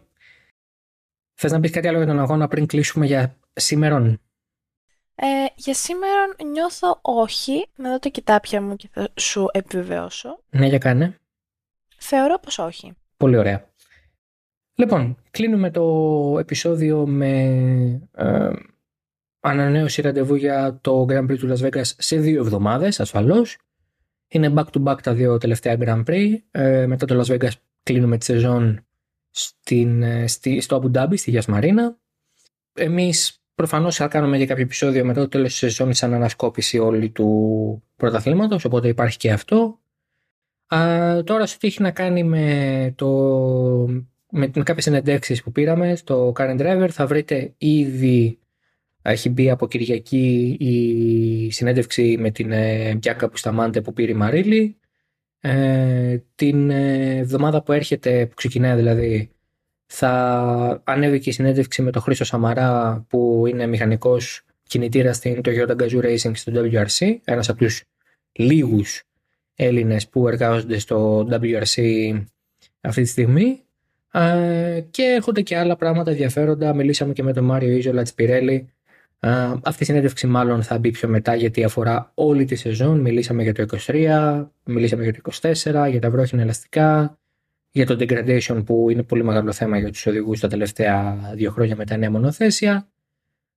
S1: θες να πεις κάτι άλλο για τον αγώνα πριν κλείσουμε για σήμερον;
S2: Ε, για σήμερα νιώθω όχι. Να δω τα κοιτάπια μου και θα σου επιβεβαιώσω.
S1: Ναι, για κάνε.
S2: Θεωρώ πως όχι.
S1: Πολύ ωραία. Λοιπόν, κλείνουμε το επεισόδιο με ε, ανανέωση ραντεβού για το Grand Prix του Las Vegas σε δύο εβδομάδες, ασφαλώς. Είναι back-to-back τα δύο τελευταία Grand Prix. Ε, μετά το Las Vegas κλείνουμε τη σεζόν στην, ε, στη, στο Abu Dhabi, στη Γιασμαρίνα. Εμείς Προφανώς θα κάνουμε και κάποιο επεισόδιο μετά το τέλος της σεζόν σαν ανασκόπηση όλη του πρωταθλήματος, οπότε υπάρχει και αυτό. Α, τώρα σε τι έχει να κάνει με, το, με, με κάποιες συνεντεύξεις που πήραμε στο Current Driver θα βρείτε ήδη έχει μπει από Κυριακή η συνέντευξη με την ε, Μπιάκα που σταμάνεται που πήρε η Μαρίλη. Ε, την ε, εβδομάδα που έρχεται, που ξεκινάει δηλαδή, θα ανέβει και η συνέντευξη με τον Χρήστο Σαμαρά που είναι μηχανικός κινητήρας στην Toyota Gazoo Racing στο WRC, ένας από τους λίγους Έλληνες που εργάζονται στο WRC αυτή τη στιγμή και έρχονται και άλλα πράγματα ενδιαφέροντα. Μιλήσαμε και με τον Μάριο Ιζολα Τσπιρέλη. Αυτή η συνέντευξη μάλλον θα μπει πιο μετά γιατί αφορά όλη τη σεζόν. Μιλήσαμε για το 23, μιλήσαμε για το 24, για τα βρόχινα ελαστικά, για το degradation που είναι πολύ μεγάλο θέμα για τους οδηγούς τα τελευταία δύο χρόνια με τα νέα μονοθέσια.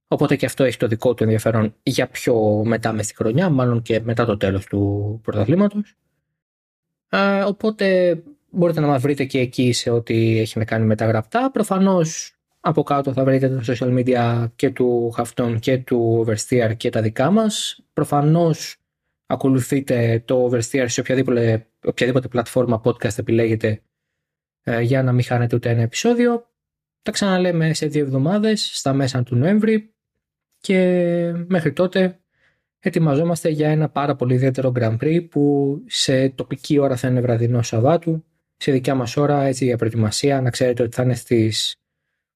S1: Οπότε και αυτό έχει το δικό του ενδιαφέρον για πιο μετά με στη χρονιά, μάλλον και μετά το τέλος του πρωταθλήματος. οπότε μπορείτε να μας βρείτε και εκεί σε ό,τι έχει να κάνει με τα γραπτά. Προφανώς από κάτω θα βρείτε τα social media και του Χαυτόν και του Oversteer και τα δικά μας. Προφανώς ακολουθείτε το Oversteer σε οποιαδήποτε, οποιαδήποτε πλατφόρμα podcast επιλέγετε ε, για να μην χάνετε ούτε ένα επεισόδιο. Τα ξαναλέμε σε δύο εβδομάδες στα μέσα του Νοέμβρη. Και μέχρι τότε ετοιμαζόμαστε για ένα πάρα πολύ ιδιαίτερο Grand Prix που σε τοπική ώρα θα είναι βραδινό Σαββάτου, σε δικιά μας ώρα έτσι για προετοιμασία να ξέρετε ότι θα είναι στις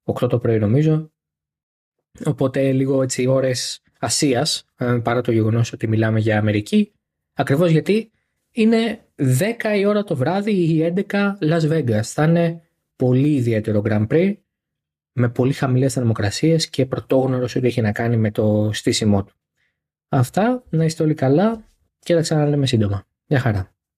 S1: 8 το πρωί νομίζω. Οπότε λίγο έτσι ώρες Ασίας ε, παρά το γεγονός ότι μιλάμε για Αμερική. Ακριβώς γιατί είναι 10 η ώρα το βράδυ ή 11 Las Vegas θα είναι πολύ ιδιαίτερο Grand Prix με πολύ χαμηλές θερμοκρασίες και πρωτόγνωρος ότι έχει να κάνει με το στήσιμό του. Αυτά, να είστε όλοι καλά και θα ξαναλέμε σύντομα. Γεια χαρά.